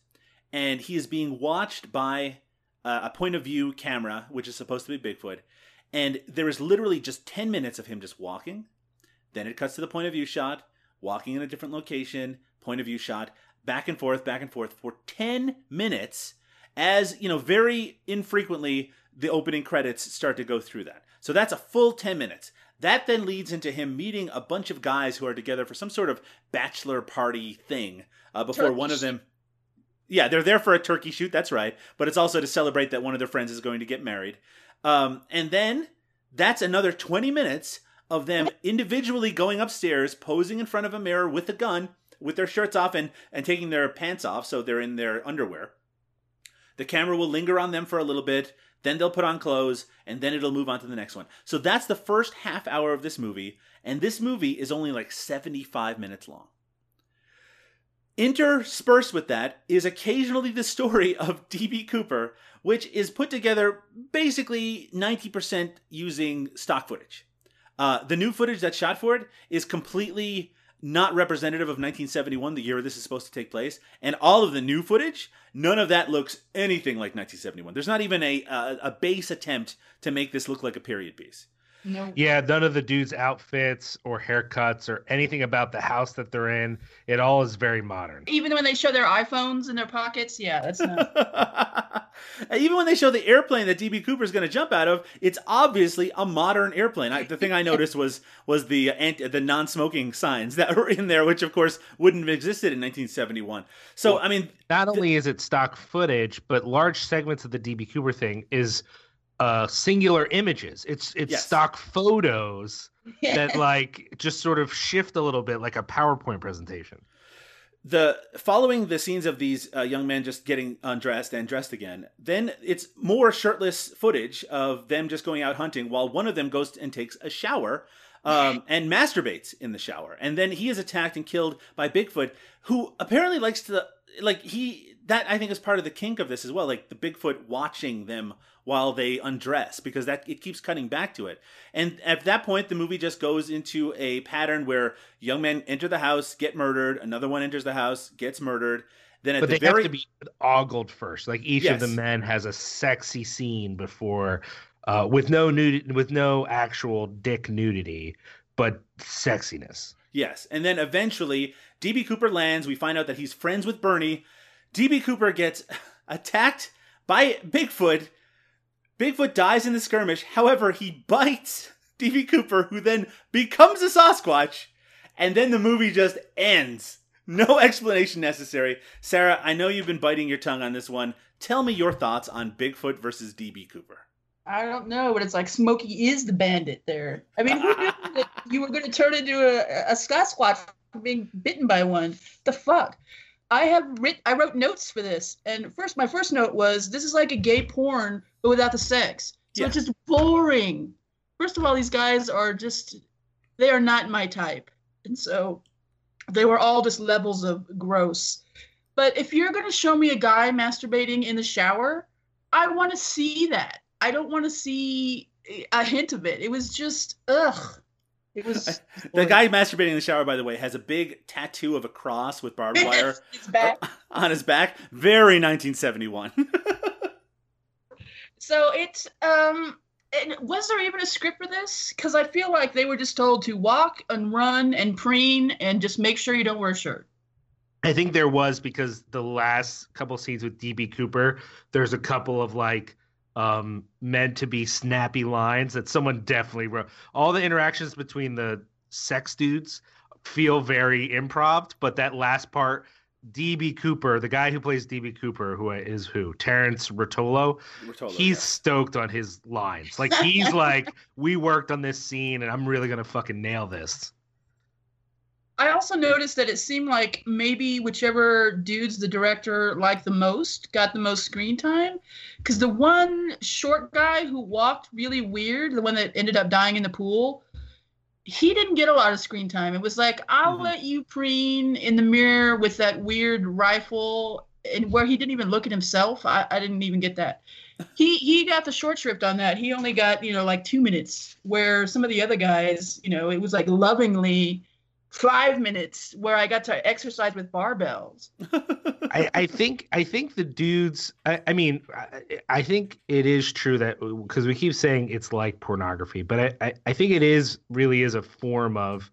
and he is being watched by uh, a point of view camera, which is supposed to be Bigfoot. And there is literally just 10 minutes of him just walking. Then it cuts to the point of view shot, walking in a different location, point of view shot, back and forth, back and forth for 10 minutes as, you know, very infrequently the opening credits start to go through that. So that's a full 10 minutes. That then leads into him meeting a bunch of guys who are together for some sort of bachelor party thing uh, before one of them. Yeah, they're there for a turkey shoot. That's right. But it's also to celebrate that one of their friends is going to get married. Um, and then That's another 20 minutes of them individually going upstairs, posing in front of a mirror with a gun, with their shirts off and, and taking their pants off so they're in their underwear. The camera will linger on them for a little bit, then they'll put on clothes, and then it'll move on to the next one. So that's the first half hour of this movie, and this movie is only like 75 minutes long. Interspersed with that is occasionally the story of [laughs] D.B. Cooper, which is put together basically 90% using stock footage. Uh, the new footage that's shot for it is completely not representative of 1971, the year this is supposed to take place. And all of the new footage, none of that looks anything like 1971. There's not even a, a, a base attempt to make this look like a period piece. No. Yeah, none of the dudes' outfits or haircuts or anything about the house that they're in. It all is very modern. Even when they show their iPhones in their pockets, yeah, that's not. [laughs] Even when they show the airplane that DB Cooper is going to jump out of, it's obviously a modern airplane. I, the thing I noticed was was the uh, anti, the non-smoking signs that [laughs] were in there, which of course wouldn't have existed in 1971. So Well, I mean, Not only is it stock footage, but large segments of the DB Cooper thing is uh singular images. It's it's Yes. stock photos [laughs] that like just sort of shift a little bit like a PowerPoint presentation. the following the scenes of these uh, young men just getting undressed and dressed again then it's more shirtless footage of them just going out hunting while one of them goes and takes a shower um, [laughs] and masturbates in the shower and then he is attacked and killed by bigfoot who apparently likes to like he that i think is part of the kink of this as well like the bigfoot watching them while they undress because that it keeps cutting back to it and at that point the movie just goes into a pattern where young men enter the house get murdered another one enters the house gets murdered then at But the they very have to be ogled first. Like each of the men has a sexy scene before uh with no nudity with no actual dick nudity, but sexiness. Yes, and then eventually DB Cooper lands. We find out that he's friends with Bernie. DB Cooper gets [laughs] attacked by Bigfoot. Bigfoot dies in the skirmish. However, he bites [laughs] DB Cooper, who then becomes a Sasquatch, and then the movie just ends. No [laughs] explanation necessary. Sarah, I know you've been biting your tongue on this one. Tell me your thoughts on Bigfoot versus DB Cooper. I don't know, but it's like Smokey is the bandit there. I mean, who knew that you were going to turn into a, a Sasquatch being bitten by one? The fuck? I have writ I wrote notes for this, and first my first note was this is like a gay porn but without the sex. So it's just boring. First of all, these guys are just they are not my type, and so they were all just levels of gross. But if you're going to show me a guy masturbating in the shower, I want to see that. I don't want to see a hint of it. It was just ugh. It was [laughs] The guy masturbating in the shower, by the way, has a big tattoo of a cross with barbed [laughs] wire back. [laughs] on his back. Very 1971. So it's um. And was there even a script for this? Because I feel like they were just told to walk and run and preen and just make sure you don't wear a shirt. I think there was because the last couple scenes with DB Cooper, there's a couple of like um meant to be snappy lines that someone definitely wrote. All the interactions between the sex dudes feel very improv, but that last part, DB Cooper, the guy who plays DB Cooper, who is who? Terrence Rotolo, Rotolo, he's yeah. stoked on his lines. Like he's [laughs] like, we worked on this scene and I'm really gonna fucking nail this. I also noticed that it seemed like maybe whichever dudes the director liked the most got the most screen time. Because the one short guy who walked really weird, the one that ended up dying in the pool, he didn't get a lot of screen time. It was like, I'll Mhm. let you preen in the mirror with that weird rifle, and where he didn't even look at himself. I, I didn't even get that. He he got the short shrift on that. He only got you know like two minutes, where some of the other guys, you know, it was like lovingly five minutes where I got to exercise with barbells. [laughs] I, I think I think the dudes. I, I mean, I, I think it is true that because we keep saying it's like pornography, but I, I, I think it is really is a form of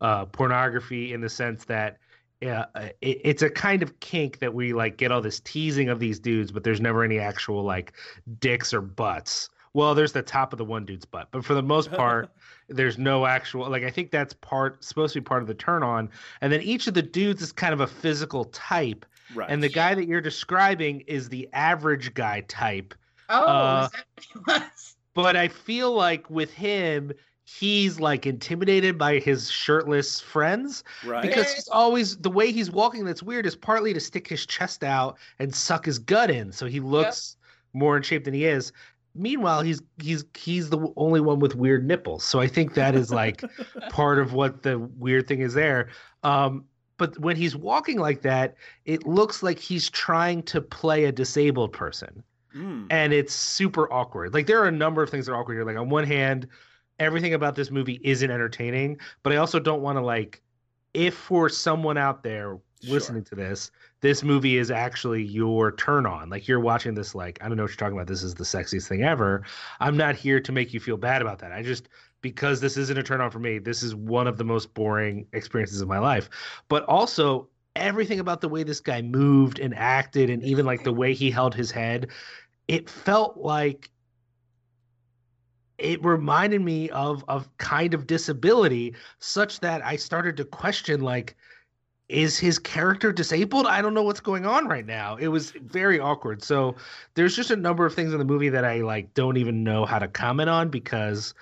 uh, pornography in the sense that uh, it, it's a kind of kink that we like get all this teasing of these dudes, but there's never any actual like dicks or butts. Well, there's the top of the one dude's butt, but for the most [laughs] part, there's no actual like. I think that's part supposed to be part of the turn on, and then each of the dudes is kind of a physical type. right. And the guy that you're describing is the average guy type. Oh, Uh, is that what it was? [laughs] but I feel like with him, he's like intimidated by his shirtless friends Right. because he's always the way he's walking that's weird is partly to stick his chest out and suck his gut in so he looks more in shape than he is meanwhile he's he's he's the only one with weird nipples so i think that is like [laughs] part of what the weird thing is there um but when he's walking like that it looks like he's trying to play a disabled person Mm. and it's super awkward. Like there are a number of things that are awkward here. Like on one hand, everything about this movie isn't entertaining, but I also don't want to like if for someone out there Sure. listening to this, this movie is actually your turn on. Like you're watching this like I don't know what you're talking about. This is the sexiest thing ever. I'm not here to make you feel bad about that. I just because this isn't a turn on for me, this is one of the most boring experiences of my life. But also everything about the way this guy moved and acted and even like the way he held his head it felt like it reminded me of of kind of disability such that I started to question like is his character disabled? I don't know what's going on right now. It was very awkward. So there's just a number of things in the movie that I like don't even know how to comment on because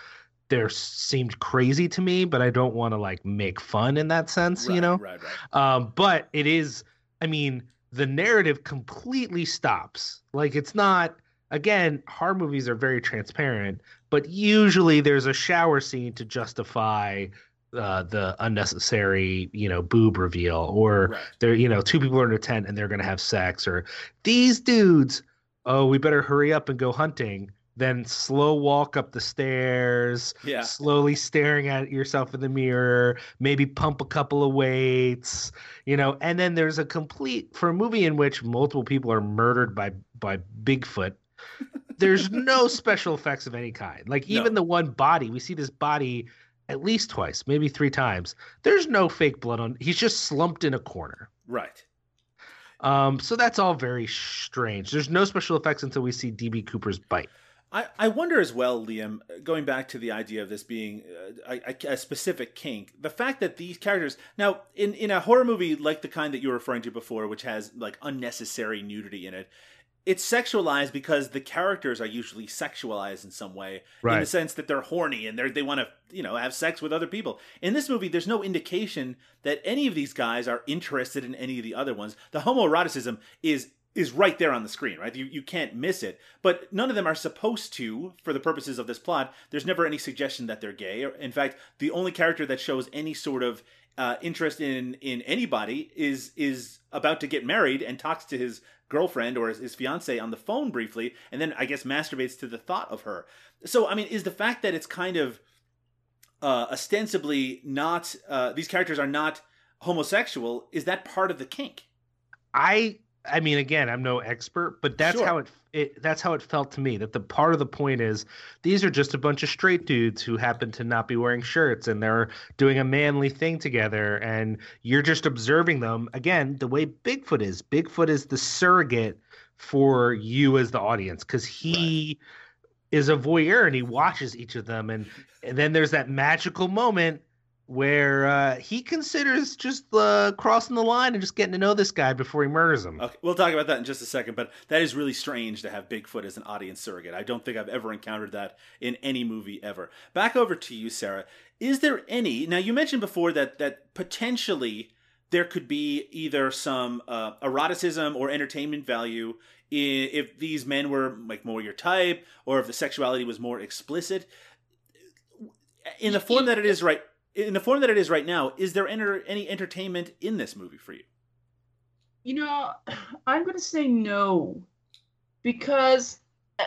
they seemed crazy to me, but I don't want to like make fun in that sense, you know? Right, right. Um, but it is, I mean, the narrative completely stops. Like it's not again, horror movies are very transparent, but usually there's a shower scene to justify uh, the unnecessary, you know, boob reveal, or Right. they're, you know, two people are in a tent and they're gonna have sex, or these dudes, oh, we better hurry up and go hunting. Then slow walk up the stairs, Yeah. slowly staring at yourself in the mirror, maybe pump a couple of weights, you know, and then there's a complete for a movie in which multiple people are murdered by by Bigfoot. There's no [laughs] special effects of any kind. Like No. even the one body, we see this body at least twice, maybe three times. There's no fake blood on. He's just slumped in a corner. Right. Um, so that's all very strange. There's no special effects until we see DB Cooper's bite. I, I wonder as well, Liam, going back to the idea of this being uh, a, a, a specific kink, the fact that these characters now in in a horror movie like the kind that you were referring to before, which has like unnecessary nudity in it, it's sexualized because the characters are usually sexualized in some way, in the sense that they're horny and they they want to you know have sex with other people. In this movie, there's no indication that any of these guys are interested in any of the other ones. The homoeroticism is is right there on the screen, right? You you can't miss it. But none of them are supposed to, for the purposes of this plot. There's never any suggestion that they're gay. In fact, the only character that shows any sort of uh, interest in in anybody is is about to get married and talks to his girlfriend or his, his fiance on the phone briefly, and then I guess masturbates to the thought of her. So I mean, is the fact that it's kind of uh, ostensibly not uh, these characters are not homosexual is that part of the kink? I I mean again, I'm no expert, but that's Sure. how it, it that's how it felt to me. That the part of the point is these are just a bunch of straight dudes who happen to not be wearing shirts and they're doing a manly thing together and you're just observing them again the way Bigfoot is. Bigfoot is the surrogate for you as the audience cuz he is a voyeur and he watches each of them and and then there's that magical moment where uh, he considers just uh, crossing the line and just getting to know this guy before he murders him. Okay, we'll talk about that in just a second, but that is really strange to have Bigfoot as an audience surrogate. I don't think I've ever encountered that in any movie ever. Back over to you, Sarah. Is there any now? You mentioned before that that potentially there could be either some uh, eroticism or entertainment value if these men were like more your type, or if the sexuality was more explicit. In the form that it is right, in the form that it is right now, is there enter, any entertainment in this movie for you? You know, I'm going to say no because uh,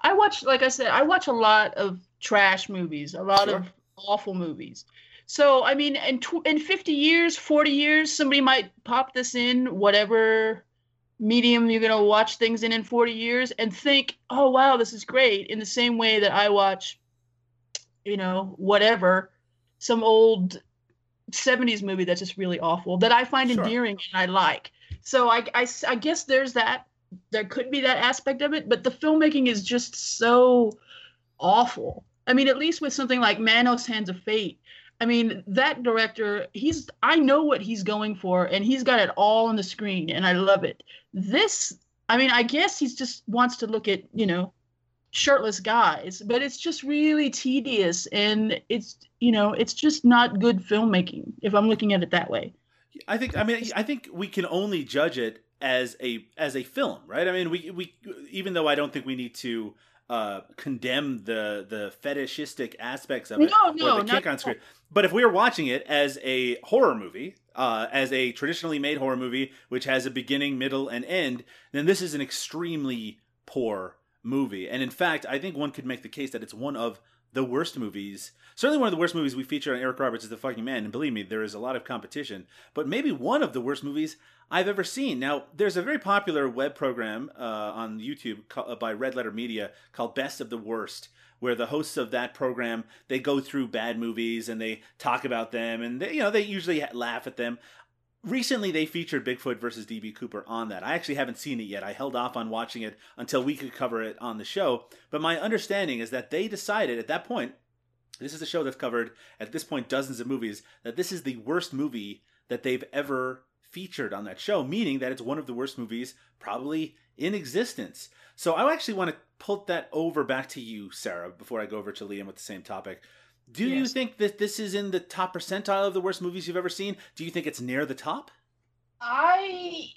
I watch, like I said, I watch a lot of trash movies, a lot Sure. of awful movies. So, I mean, in, tw- in 50 years, 40 years, somebody might pop this in, whatever medium you're going to watch things in in 40 years, and think, oh, wow, this is great. In the same way that I watch, you know, whatever, some old 70s movie that's just really awful that I find Sure. endearing and I like. So I, I, I guess there's that. There could be that aspect of it, but the filmmaking is just so awful. I mean, at least with something like Manos Hands of Fate. I mean, that director, he's I know what he's going for and he's got it all on the screen and I love it. This, I mean, I guess he's just wants to look at, you know, shirtless guys, but it's just really tedious and it's you know it's just not good filmmaking if I'm looking at it that way. I think I mean I think we can only judge it as a as a film, right? I mean we we even though I don't think we need to uh, condemn the the fetishistic aspects of it No, no, or the kick on screen. But if we are watching it as a horror movie, uh, as a traditionally made horror movie, which has a beginning, middle, and end, then this is an extremely poor movie. And in fact, I think one could make the case that it's one of the worst movies. Certainly, one of the worst movies we feature on Eric Roberts is The Fucking Man. And believe me, there is a lot of competition. But maybe one of the worst movies I've ever seen. Now, there's a very popular web program uh, on YouTube uh, by Red Letter Media called Best of the Worst, where the hosts of that program they go through bad movies and they talk about them, and they, you know they usually laugh at them. Recently, they featured Bigfoot versus DB Cooper on that. I actually haven't seen it yet. I held off on watching it until we could cover it on the show. But my understanding is that they decided at that point, this is a show that's covered at this point dozens of movies, that this is the worst movie that they've ever featured on that show, meaning that it's one of the worst movies probably in existence. So I actually want to put that over back to you, Sarah, before I go over to Liam with the same topic. Do you think that this is in the top percentile of the worst movies you've ever seen? Do you think it's near the top? I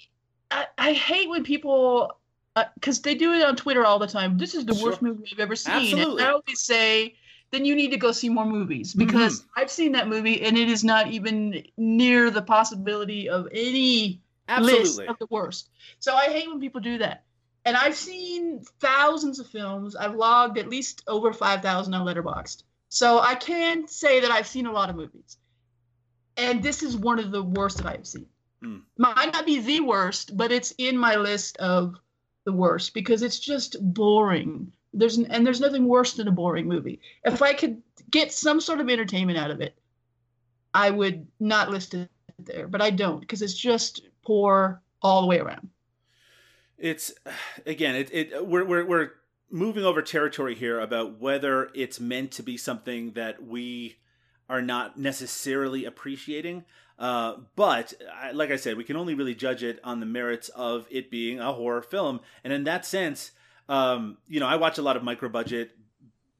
I, I hate when people uh, because they do it on Twitter all the time. This is the Sure. worst movie I've ever seen. Absolutely. And I always say, then you need to go see more movies mm-hmm. because I've seen that movie and it is not even near the possibility of any list of the worst. So I hate when people do that. And I've seen thousands of films. I've logged at least over 5,000 on Letterboxd. So I can say that I've seen a lot of movies. And this is one of the worst that I've seen. Hmm. Might not be the worst, but it's in my list of the worst because it's just boring. There's and there's nothing worse than a boring movie. If I could get some sort of entertainment out of it, I would not list it there, but I don't because it's just poor all the way around. it's [sighs] again it, it we're, we're we're moving over territory here about whether it's meant to be something that we are not necessarily appreciating uh, but I, like i said we can only really judge it on the merits of it being a horror film. And in that sense um, you know i watch a lot of micro budget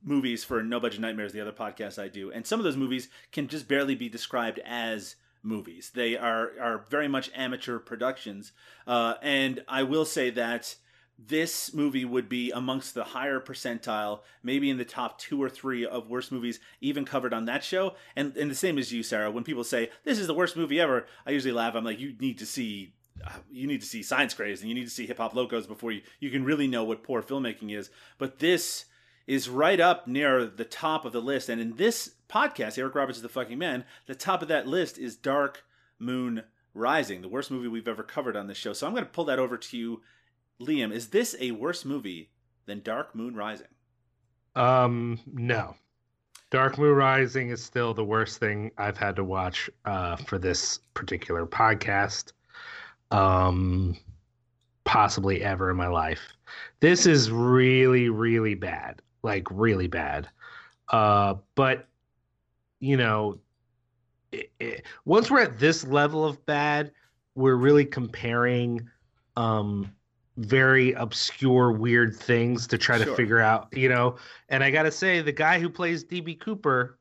movies for no budget nightmares the other podcast i do. And some of those movies can just barely be described as movies. They are are very much amateur productions. Uh, and I will say that this movie would be amongst the higher percentile, maybe in the top two or three of worst movies even covered on that show. And and the same as you, Sarah. When people say this is the worst movie ever, I usually laugh. I'm like, you need to see. uh, You need to see Science Crazed and you need to see Hip Hop Locos before you, you can really know what poor filmmaking is. But this is right up near the top of the list. And in this podcast, Eric Roberts is the fucking man, the top of that list is Dark Moon Rising, the worst movie we've ever covered on this show. So I'm going to pull that over to you, Liam. Is this a worse movie than Dark Moon Rising? Um, no. Dark Moon Rising is still the worst thing I've had to watch uh, for this particular podcast, um, possibly ever in my life. This is really, really bad, like really bad. Uh, but you know, it, it, once we're at this level of bad, we're really comparing um very obscure weird things to try Sure. to figure out you know and i gotta say the guy who plays db cooper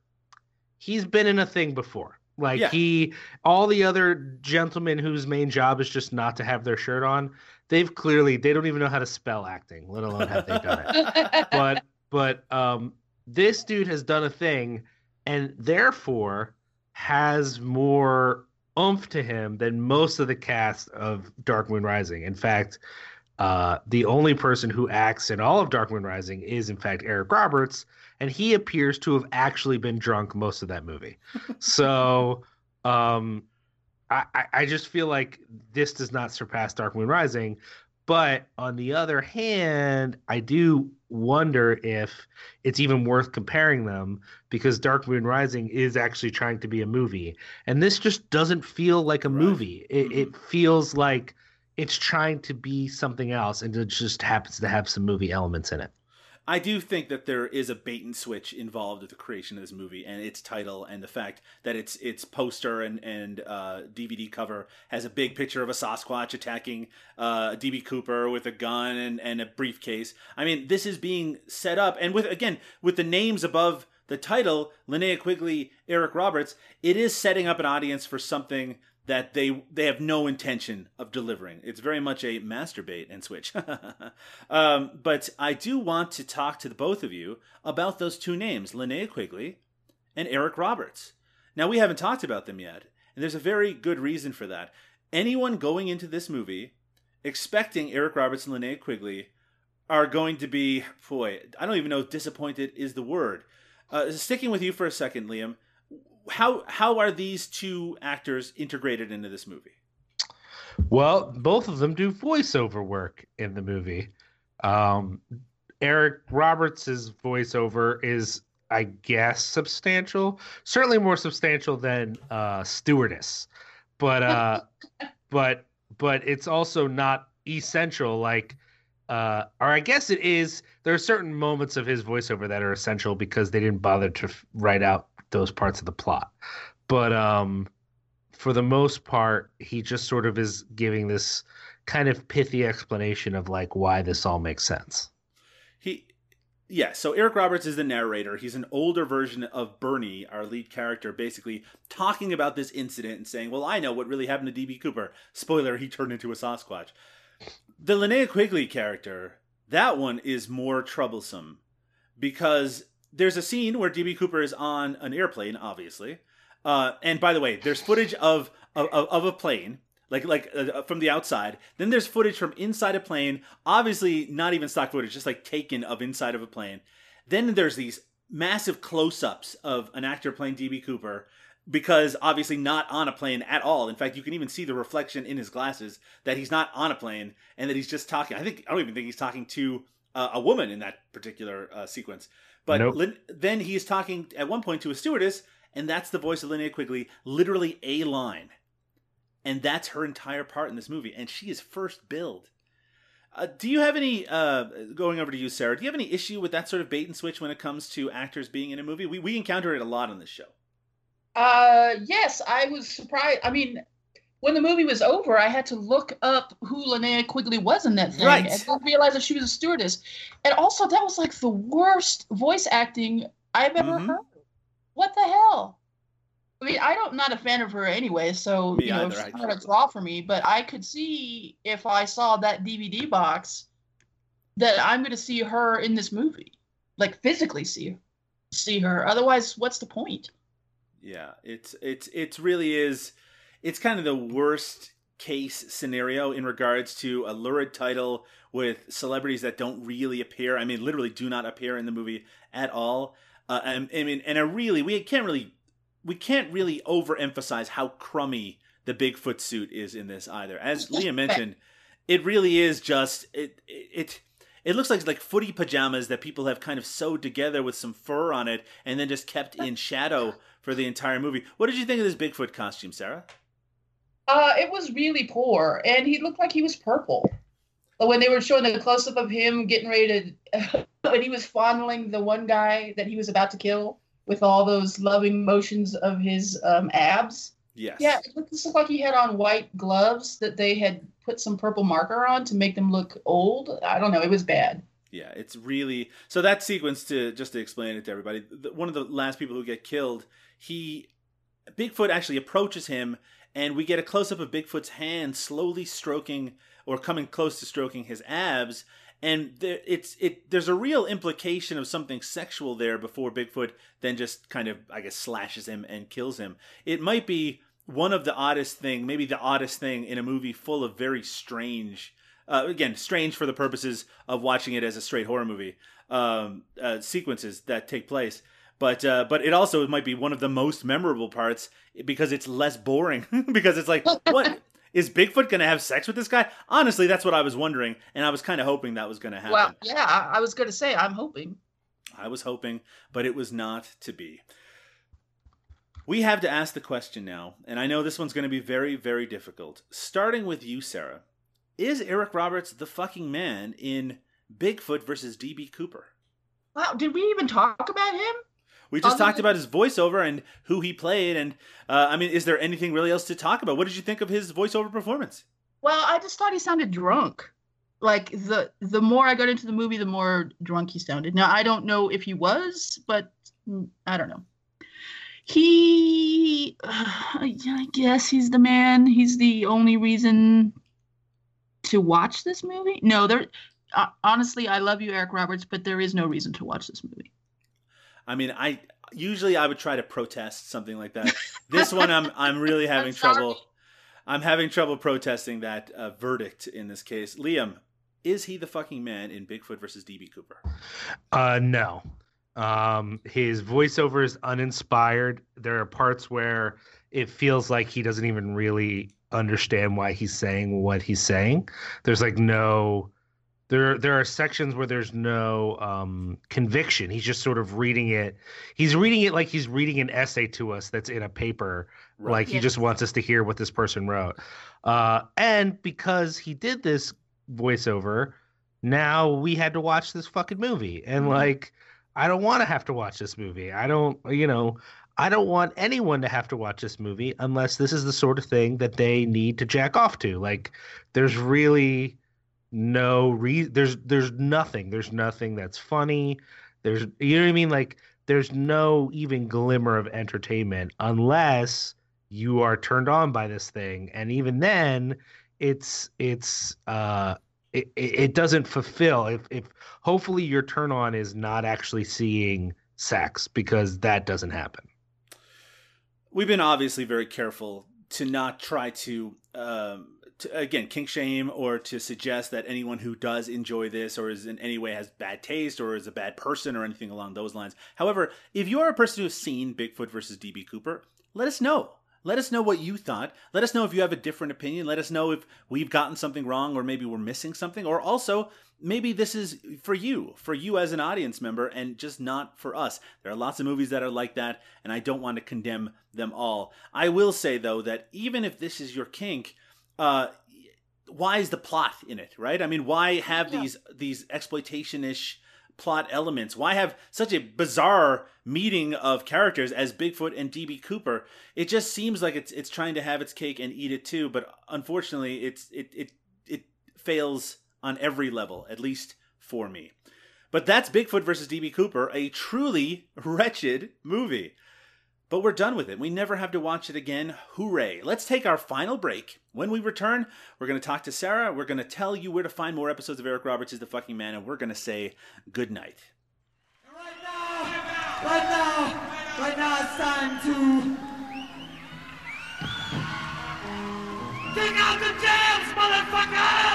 he's been in a thing before like Yeah. he all the other gentlemen whose main job is just not to have their shirt on they've clearly they don't even know how to spell acting let alone have they done it [laughs] but but um this dude has done a thing and therefore has more oomph to him than most of the cast of Dark Moon Rising. In fact, uh, the only person who acts in all of Dark Moon Rising is, in fact, Eric Roberts, and he appears to have actually been drunk most of that movie. [laughs] so, um, I, I- I just feel like this does not surpass Dark Moon Rising. But on the other hand, I do wonder if it's even worth comparing them because Dark Moon Rising is actually trying to be a movie, and this just doesn't feel like a Right. movie. It, it feels like it's trying to be something else, and it just happens to have some movie elements in it. I do think that there is a bait and switch involved with the creation of this movie and its title and the fact that its its poster and and uh, DVD cover has a big picture of a Sasquatch attacking uh, DB Cooper with a gun and, and a briefcase. I mean, this is being set up, and with again with the names above the title, Linnea Quigley, Eric Roberts, it is setting up an audience for something that they they have no intention of delivering. It's very much a masturbate and switch. [laughs] um, but I do want to talk to the both of you about those two names, Linnea Quigley and Eric Roberts. Now we haven't talked about them yet, and there's a very good reason for that. Anyone going into this movie expecting Eric Roberts and Linnea Quigley are going to be, boy, I don't even know disappointed is the word. Uh, sticking with you for a second, Liam how how are these two actors integrated into this movie? Well, both of them do voiceover work in the movie. Um, Eric Roberts's voiceover is, I guess, substantial. Certainly more substantial than uh, Stewardess, but uh, [laughs] but but it's also not essential. Like, uh, or I guess it is. There are certain moments of his voiceover that are essential because they didn't bother to write out those parts of the plot. But um, for the most part, he just sort of is giving this kind of pithy explanation of like why this all makes sense. He yeah, so Eric Roberts is the narrator. He's an older version of Bernie, our lead character, basically talking about this incident and saying, Well, I know what really happened to DB Cooper. Spoiler, he turned into a Sasquatch. The Linnea Quigley character, that one is more troublesome because there's a scene where DB Cooper is on an airplane, obviously. Uh, and by the way, there's footage of of, of a plane, like like uh, from the outside. Then there's footage from inside a plane, obviously not even stock footage, just like taken of inside of a plane. Then there's these massive close-ups of an actor playing DB Cooper because obviously not on a plane at all. In fact, you can even see the reflection in his glasses that he's not on a plane and that he's just talking. I think I don't even think he's talking to uh, a woman in that particular uh, sequence. But nope. Lin- then he's talking at one point to a stewardess, and that's the voice of Linnea Quigley, literally a line. And that's her entire part in this movie, and she is first billed. Uh, do you have any, uh, going over to you, Sarah, do you have any issue with that sort of bait and switch when it comes to actors being in a movie? We, we encounter it a lot on this show. Uh, yes, I was surprised. I mean, when the movie was over, I had to look up who Linnea Quigley was in that thing, right. and I realized that she was a stewardess. And also, that was like the worst voice acting I've ever mm-hmm. heard. What the hell? I mean, I don't, am not a fan of her anyway, so me you know, either, not a draw for me. But I could see if I saw that DVD box that I'm going to see her in this movie, like physically see see her. Otherwise, what's the point? Yeah, it's it's it really is it's kind of the worst case scenario in regards to a lurid title with celebrities that don't really appear. I mean, literally do not appear in the movie at all. Uh, and, I mean, and a really we can't really we can't really overemphasize how crummy the Bigfoot suit is in this either. As Leah mentioned, it really is just it it. it looks like like footy pajamas that people have kind of sewed together with some fur on it and then just kept in shadow for the entire movie. What did you think of this Bigfoot costume, Sarah? Uh, it was really poor, and he looked like he was purple. But when they were showing the close up of him getting ready to, [laughs] when he was fondling the one guy that he was about to kill with all those loving motions of his um, abs. Yes. Yeah, it looked, looked like he had on white gloves that they had put some purple marker on to make them look old. I don't know. It was bad. Yeah, it's really so that sequence to just to explain it to everybody. One of the last people who get killed, he Bigfoot actually approaches him and we get a close up of Bigfoot's hand slowly stroking or coming close to stroking his abs. And there, it's it. There's a real implication of something sexual there before Bigfoot then just kind of, I guess, slashes him and kills him. It might be one of the oddest thing, maybe the oddest thing in a movie full of very strange, uh, again, strange for the purposes of watching it as a straight horror movie um, uh, sequences that take place but uh, but it also might be one of the most memorable parts because it's less boring [laughs] because it's like what [laughs] is Bigfoot going to have sex with this guy? Honestly, that's what I was wondering, and I was kind of hoping that was going to happen. Well, yeah, I was going to say I'm hoping. I was hoping, but it was not to be. We have to ask the question now, and I know this one's going to be very, very difficult. Starting with you, Sarah, is Eric Roberts the fucking man in Bigfoot versus DB Cooper? Wow, did we even talk about him? We just Other talked than- about his voiceover and who he played, and uh, I mean, is there anything really else to talk about? What did you think of his voiceover performance? Well, I just thought he sounded drunk. Like the the more I got into the movie, the more drunk he sounded. Now I don't know if he was, but mm, I don't know. He, I guess he's the man. He's the only reason to watch this movie. No, there. Uh, honestly, I love you, Eric Roberts, but there is no reason to watch this movie. I mean, I usually I would try to protest something like that. [laughs] this one, I'm I'm really having I'm trouble. I'm having trouble protesting that uh, verdict in this case. Liam, is he the fucking man in Bigfoot versus DB Cooper? Uh, no. Um, his voiceover is uninspired. There are parts where it feels like he doesn't even really understand why he's saying what he's saying. There's like no there there are sections where there's no um conviction. He's just sort of reading it. He's reading it like he's reading an essay to us that's in a paper. Right. Like he just wants us to hear what this person wrote. Uh and because he did this voiceover, now we had to watch this fucking movie. And Mhm. like I don't want to have to watch this movie. I don't, you know, I don't want anyone to have to watch this movie unless this is the sort of thing that they need to jack off to. Like there's really no re there's there's nothing. There's nothing that's funny. There's you know what I mean? Like there's no even glimmer of entertainment unless you are turned on by this thing. And even then it's it's uh it, it it doesn't fulfill if if hopefully your turn on is not actually seeing sex because that doesn't happen. We've been obviously very careful to not try to, um, to again kink shame or to suggest that anyone who does enjoy this or is in any way has bad taste or is a bad person or anything along those lines. However, if you are a person who has seen Bigfoot versus DB Cooper, let us know. Let us know what you thought. Let us know if you have a different opinion. Let us know if we've gotten something wrong or maybe we're missing something. Or also, maybe this is for you, for you as an audience member, and just not for us. There are lots of movies that are like that, and I don't want to condemn them all. I will say, though, that even if this is your kink, uh, why is the plot in it, right? I mean, why have Yeah. these these exploitation-ish plot elements? Why have such a bizarre meeting of characters as Bigfoot and DB Cooper? It just seems like it's it's trying to have its cake and eat it too, but unfortunately, it's it it it fails on every level, at least for me. But that's Bigfoot versus DB Cooper, a truly [laughs] wretched movie. But we're done with it. We never have to watch it again. Hooray. Let's take our final break. When we return, we're going to talk to Sarah. We're going to tell you where to find more episodes of Eric Roberts is the fucking man, and we're going to say good night. Right now, right now, right now it's time to Take out the jams, motherfucker!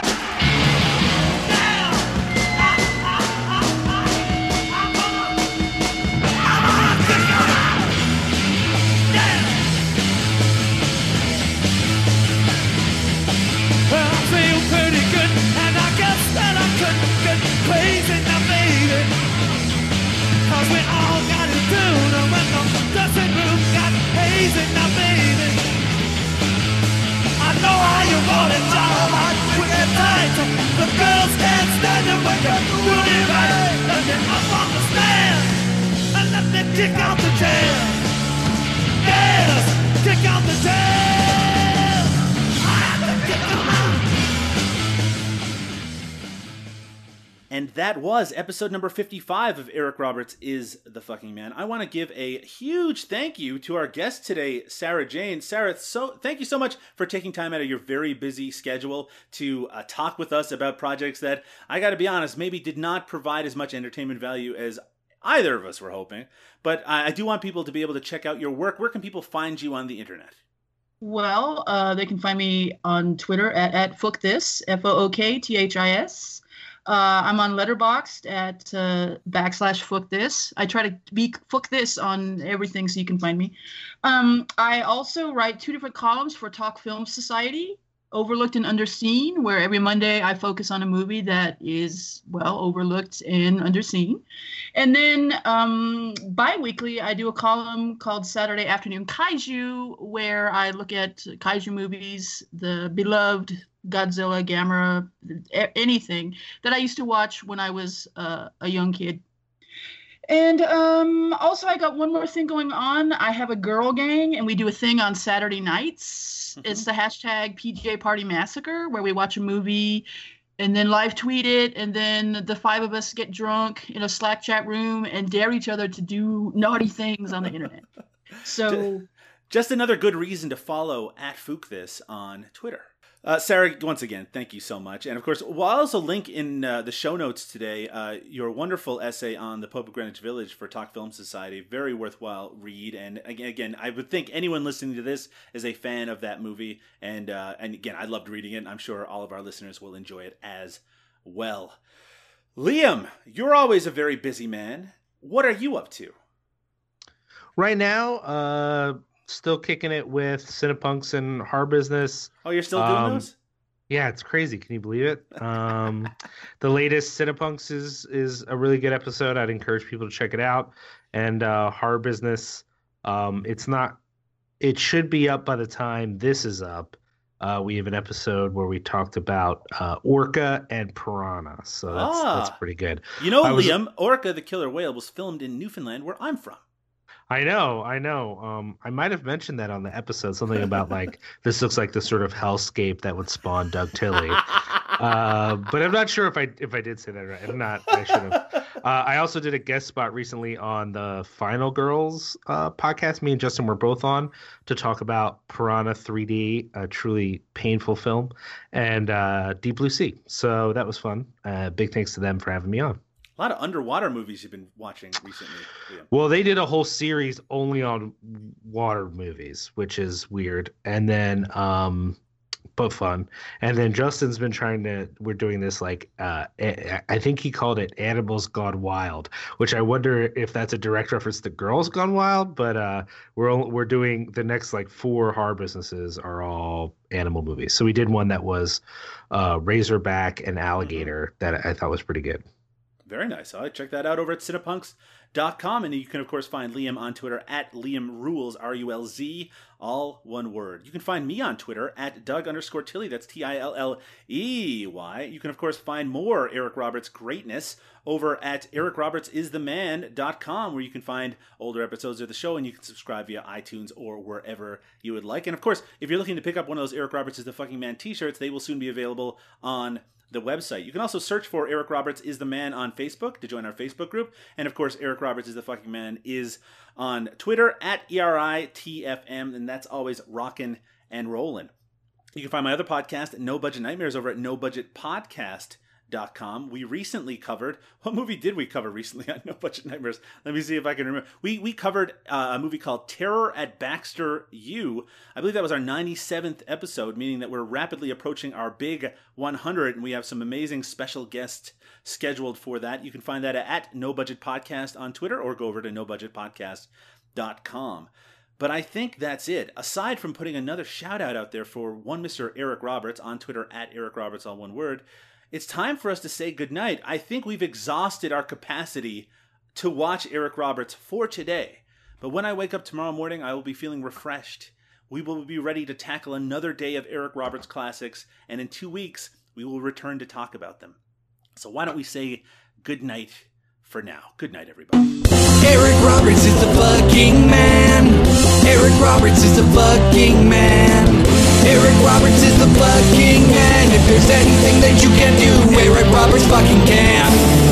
Let up on the stand, and let me kick out the jam. Yes, kick out the jam. And that was episode number 55 of Eric Roberts is the fucking man. I want to give a huge thank you to our guest today, Sarah Jane. Sarah, so thank you so much for taking time out of your very busy schedule to uh, talk with us about projects that I got to be honest, maybe did not provide as much entertainment value as either of us were hoping. But I I do want people to be able to check out your work. Where can people find you on the internet? Well, uh, they can find me on Twitter at, at Fookthis, F O O K T H I S. Uh, I'm on Letterboxd at uh, backslash this. I try to be fuck this on everything so you can find me. Um, I also write two different columns for Talk Film Society, Overlooked and Underseen, where every Monday I focus on a movie that is, well, overlooked and underseen. And then um, bi weekly, I do a column called Saturday Afternoon Kaiju, where I look at kaiju movies, the beloved Godzilla, Gamera, anything that I used to watch when I was uh, a young kid. And um, also, I got one more thing going on. I have a girl gang, and we do a thing on Saturday nights. Mhm. It's the hashtag PJ Party Massacre, where we watch a movie and then live tweet it. And then the five of us get drunk in a Slack chat room and dare each other to do naughty things on the internet. [laughs] So, Just another good reason to follow at Fook this on Twitter. Uh, Sarah, once again, thank you so much. And of course, we'll also link in uh, the show notes today uh, your wonderful essay on the Pope of Greenwich Village for Talk Film Society. Very worthwhile read. And again, I would think anyone listening to this is a fan of that movie. And uh, and again, I loved reading it. I'm sure all of our listeners will enjoy it as well. Liam, you're always a very busy man. What are you up to? Right now, uh, still kicking it with Cinepunks and Horror Business. Oh, you're still doing Um, those? Yeah, it's crazy. Can you believe it? Um, [laughs] the latest Cinepunks is is a really good episode. I'd encourage people to check it out. And uh, Horror Business, um, it's not. It should be up by the time this is up. Uh, we have an episode where we talked about uh, orca and piranha, so that's that's Ah. pretty good. You know, was- Liam, Orca the Killer Whale was filmed in Newfoundland, where I'm from. I know, I know. Um, I might have mentioned that on the episode, something about like [laughs] this looks like the sort of hellscape that would spawn Doug Tilley. uh, but I'm not sure if I if I did say that right. I'm not. I should have. Uh, I also did a guest spot recently on the Final Girls uh, podcast. Me and Justin were both on to talk about Piranha 3D, a truly painful film, and uh, Deep Blue Sea. So that was fun. Uh, big thanks to them for having me on. A lot of underwater movies you've been watching recently, Liam. Well, they did a whole series only on water movies, which is weird. And then, um, but fun. And then Justin's been trying to. We're doing this like uh, I think he called it "Animals Gone Wild," which I wonder if that's a direct reference to "Girls Gone Wild." But uh, we're all, we're doing the next like four horror businesses are all animal movies. So we did one that was uh, Razorback and Alligator that I thought was pretty good. Very nice. All right, check that out over at cinepunks.com. And you can, of course, find Liam on Twitter at Liam Rulz, R U L Z, all one word. You can find me on Twitter at Doug underscore Tilley. That's T I L L E Y. You can, of course, find more Eric Roberts greatness over at ericrobertsistheman.com, where you can find older episodes of the show and you can subscribe via iTunes or wherever you would like. And, of course, if you're looking to pick up one of those Eric Roberts is the fucking man t shirts, they will soon be available on the website. You can also search for Eric Roberts is the man on Facebook to join our Facebook group. And of course, Eric Roberts is the fucking man is on Twitter at ERITFM, and that's always rockin' and rollin'. You can find my other podcast, No Budget Nightmares, over at NoBudgetPodcast.com. We recently covered what movie did we cover recently on No Budget Nightmares? Let me see if I can remember. We we covered uh, a movie called Terror at Baxter U. I believe that was our 97th episode, meaning that we're rapidly approaching our big 100, and we have some amazing special guests scheduled for that. You can find that at No Budget Podcast on Twitter or go over to NoBudgetPodcast.com. But I think that's it. Aside from putting another shout out out there for one Mr. Eric Roberts on Twitter at Eric Roberts, all one word, it's time for us to say goodnight. I think we've exhausted our capacity to watch Eric Roberts for today. But when I wake up tomorrow morning, I will be feeling refreshed. We will be ready to tackle another day of Eric Roberts classics, and in two weeks, we will return to talk about them. So why don't we say goodnight for now? Good night, everybody. Eric Roberts is the fucking man. Eric Roberts is the fucking man. Eric Roberts is the fucking man. If there's anything that you can do, Eric Roberts fucking can.